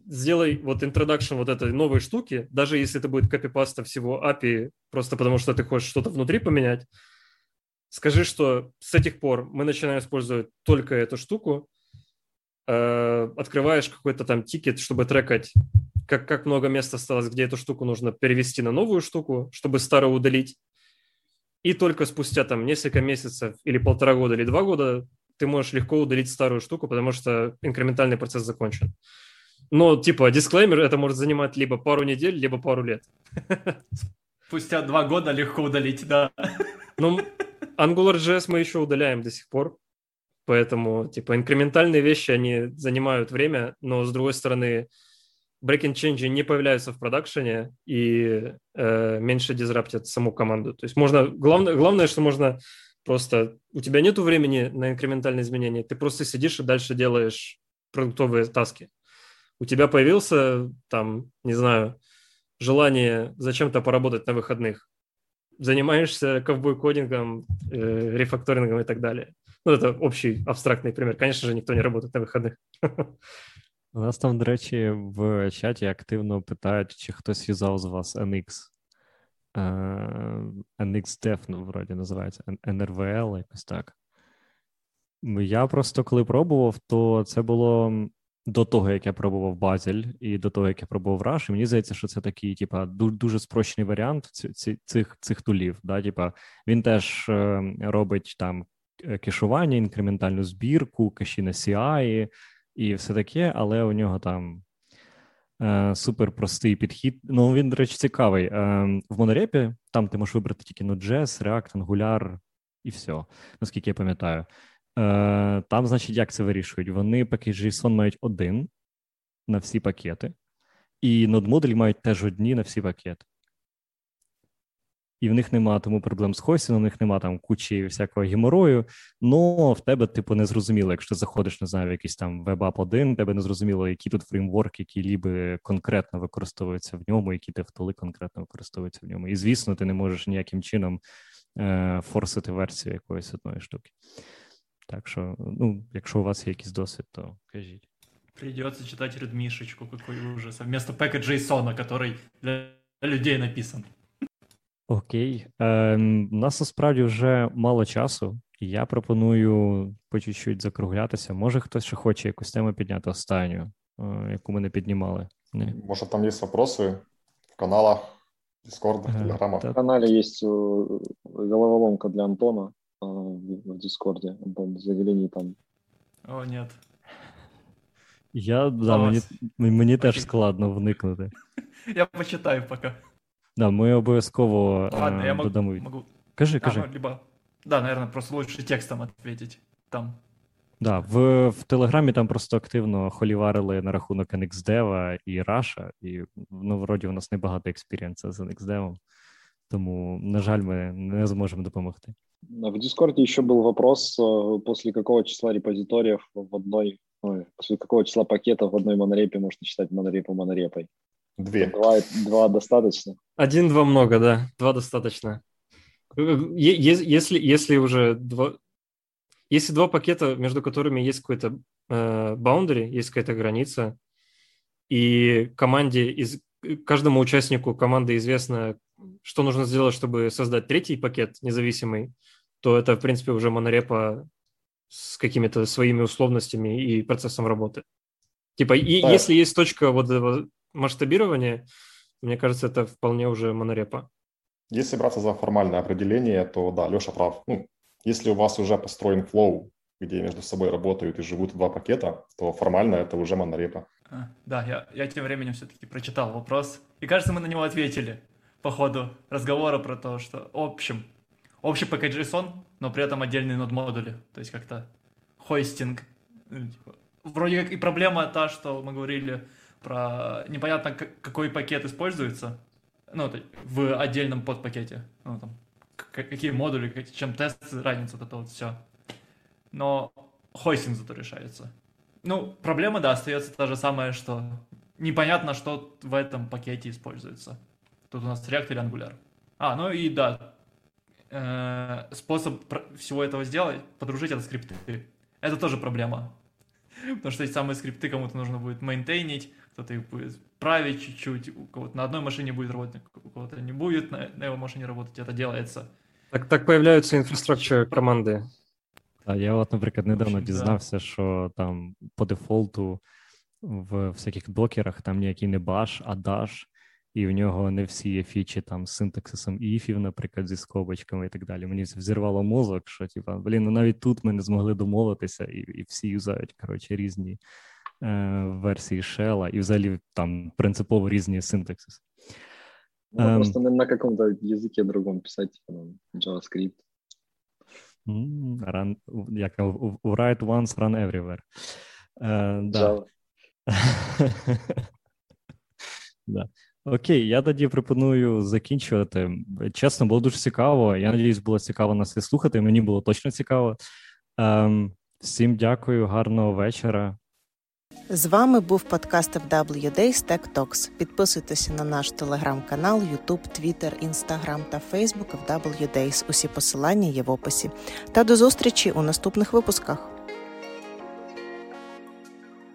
сделай вот introduction вот этой новой штуки, даже если это будет копипаста всего API, просто потому что ты хочешь что-то внутри поменять, скажи, что с этих пор мы начинаем использовать только эту штуку, э, открываешь какой-то там тикет, чтобы трекать, как, как много места осталось, где эту штуку нужно перевести на новую штуку, чтобы старую удалить. И только спустя там несколько месяцев или полтора года или два года ты можешь легко удалить старую штуку, потому что инкрементальный процесс закончен. Но, типа, дисклеймер это может занимать либо пару недель, либо пару лет. Спустя два года легко удалить, да. Ну, AngularJS мы еще удаляем до сих пор. Поэтому, типа, инкрементальные вещи, они занимают время, но, с другой стороны, breaking change не появляются в продакшене и э, меньше дизраптят саму команду. То есть можно... Главное, главное, что можно просто... У тебя нет времени на инкрементальные изменения, ты просто сидишь и дальше делаешь продуктовые таски у тебя появился там, не знаю, желание зачем-то поработать на выходных, занимаешься ковбой-кодингом, э, рефакторингом и так далее. Ну, это общий абстрактный пример. Конечно же, никто не работает на вихідних. У нас там, до речі, в чаті активно питають, чи хтось юзав з вас NX. Uh, NX Dev, ну, вроді називається, NRVL, якось так. Я просто коли пробував, то це було до того, як я пробував Базель, і до того, як я пробував Rush, і мені здається, що це такий, типа, дуже спрощений варіант цих цих тулів. Да? Типа, Він теж е, робить там е, кешування, інкрементальну збірку, кеші на CI і все таке, але у нього там е, супер простий підхід. Ну, він, до речі, цікавий. Е, в монорепі там ти можеш вибрати тільки Node.js, React, Angular і все, наскільки я пам'ятаю. Е, Там, значить, як це вирішують? Вони пакет JSON мають один на всі пакети, і нод-модулі мають теж одні на всі пакети. І в них нема тому проблем з хостінгом, у них нема там кучі всякого геморою. Ну в тебе, типу, не зрозуміло, якщо заходиш, не знаю, в якийсь там WebApp 1, тебе не зрозуміло, які тут фреймворки, які ліби конкретно використовуються в ньому, які тефтоли конкретно використовуються в ньому. І звісно, ти не можеш ніяким чином е, форсити версію якоїсь одної штуки. Так що, ну, якщо у вас є якийсь досвід, то кажіть. Придется читать редмишечку, какой ужас. Вместо пэка JSON, который для людей написан. Окей. Е, У нас насправді вже мало часу, і я пропоную по чуть-чуть закруглятися. Може, хтось ще хоче якусь тему підняти останню, е, яку ми не піднімали. Не? Може, там є вопроси в каналах, Discord, в Телеграмах. В канале есть е, головоломка для Антона. в Дискорде. Завели там. О, нет. Я, да, мені, мені теж складно вникнути. Я почитаю пока. Да, ми обов'язково Ладно, е, я могу, додамо. могу... Кажи, А, кажи. ну, либо... Да, наверное, просто лучше текстом ответить там. Да, в, в Телеграмі там просто активно холіварили на рахунок NXDev і Russia, і ну, вроді у нас небагато експірієнса з NXDev, тому, на жаль, ми не зможемо допомогти. В Дискорде еще был вопрос, э, после какого числа репозиториев в одной, ой, после какого числа пакетов в одной монорепе можно считать монорепу монорепой? Две. Два, два достаточно? Один-два много, да. Два достаточно. Е- е- Если, если уже два... Если два пакета, между которыми есть какой-то э, boundary, есть какая-то граница, и команде из каждому участнику команды известно, что нужно сделать, чтобы создать третий пакет независимый, то это, в принципе, уже монорепа с какими-то своими условностями и процессом работы. Типа, и Да. если есть точка вот этого масштабирования, мне кажется, это вполне уже монорепа. Если браться за формальное определение, то да, Леша прав. Ну, если у вас уже построен флоу, где между собой работают и живут два пакета, то формально это уже монорепа. А, Да, я, я тем временем все-таки прочитал вопрос. И кажется, мы на него ответили по ходу разговора про то, что в общем, общий пакет JSON, но при этом отдельные нод-модули. То есть как-то хостинг. ну, типа, Вроде как и проблема та, что мы говорили про непонятно какой пакет используется, ну, в отдельном подпакете. Ну, там, какие модули, чем тест, разница, вот это вот все. Но хостинг зато решается. Ну, проблема, да, остается та же самая, что непонятно, что в этом пакете используется. Тут у нас React или Angular. А, ну и да, э, способ всего этого сделать, подружить это скрипты. Это тоже проблема. Потому что эти самые скрипты кому-то нужно будет мейнтейнить, кто-то их будет править чуть-чуть, у кого-то на одной машине будет работать, у кого-то не будет на, на его машине работать, это делается. Так, так появляются инфраструктура команды. А я от, наприклад, недавно общем, да. дізнався, що там по дефолту в всяких докерах там ніякий не bash, а dash, і в нього не всі є фічі там з синтаксисом іфів, наприклад, зі скобочками і так далі. Мені взірвало мозок, що типа, блін, ну навіть тут ми не змогли домовитися, і, і всі юзають коротше різні е, версії шела, і взагалі там принципово різні синтаксиси. Ну, Эм. Просто на, на каком-то языке другом писать, типа, там, JavaScript. Run, як write once, run everywhere. Е, да. Да. Окей, я тоді пропоную закінчувати. Чесно, було дуже цікаво. Я надіюсь, було цікаво нас і слухати. Мені було точно цікаво. Ем, всім дякую, гарного вечора. З вами був подкаст FW Days Tech Talks. Підписуйтеся на наш телеграм-канал, YouTube, Twitter, Instagram та Facebook FW Days. Усі посилання є в описі. Та до зустрічі у наступних випусках.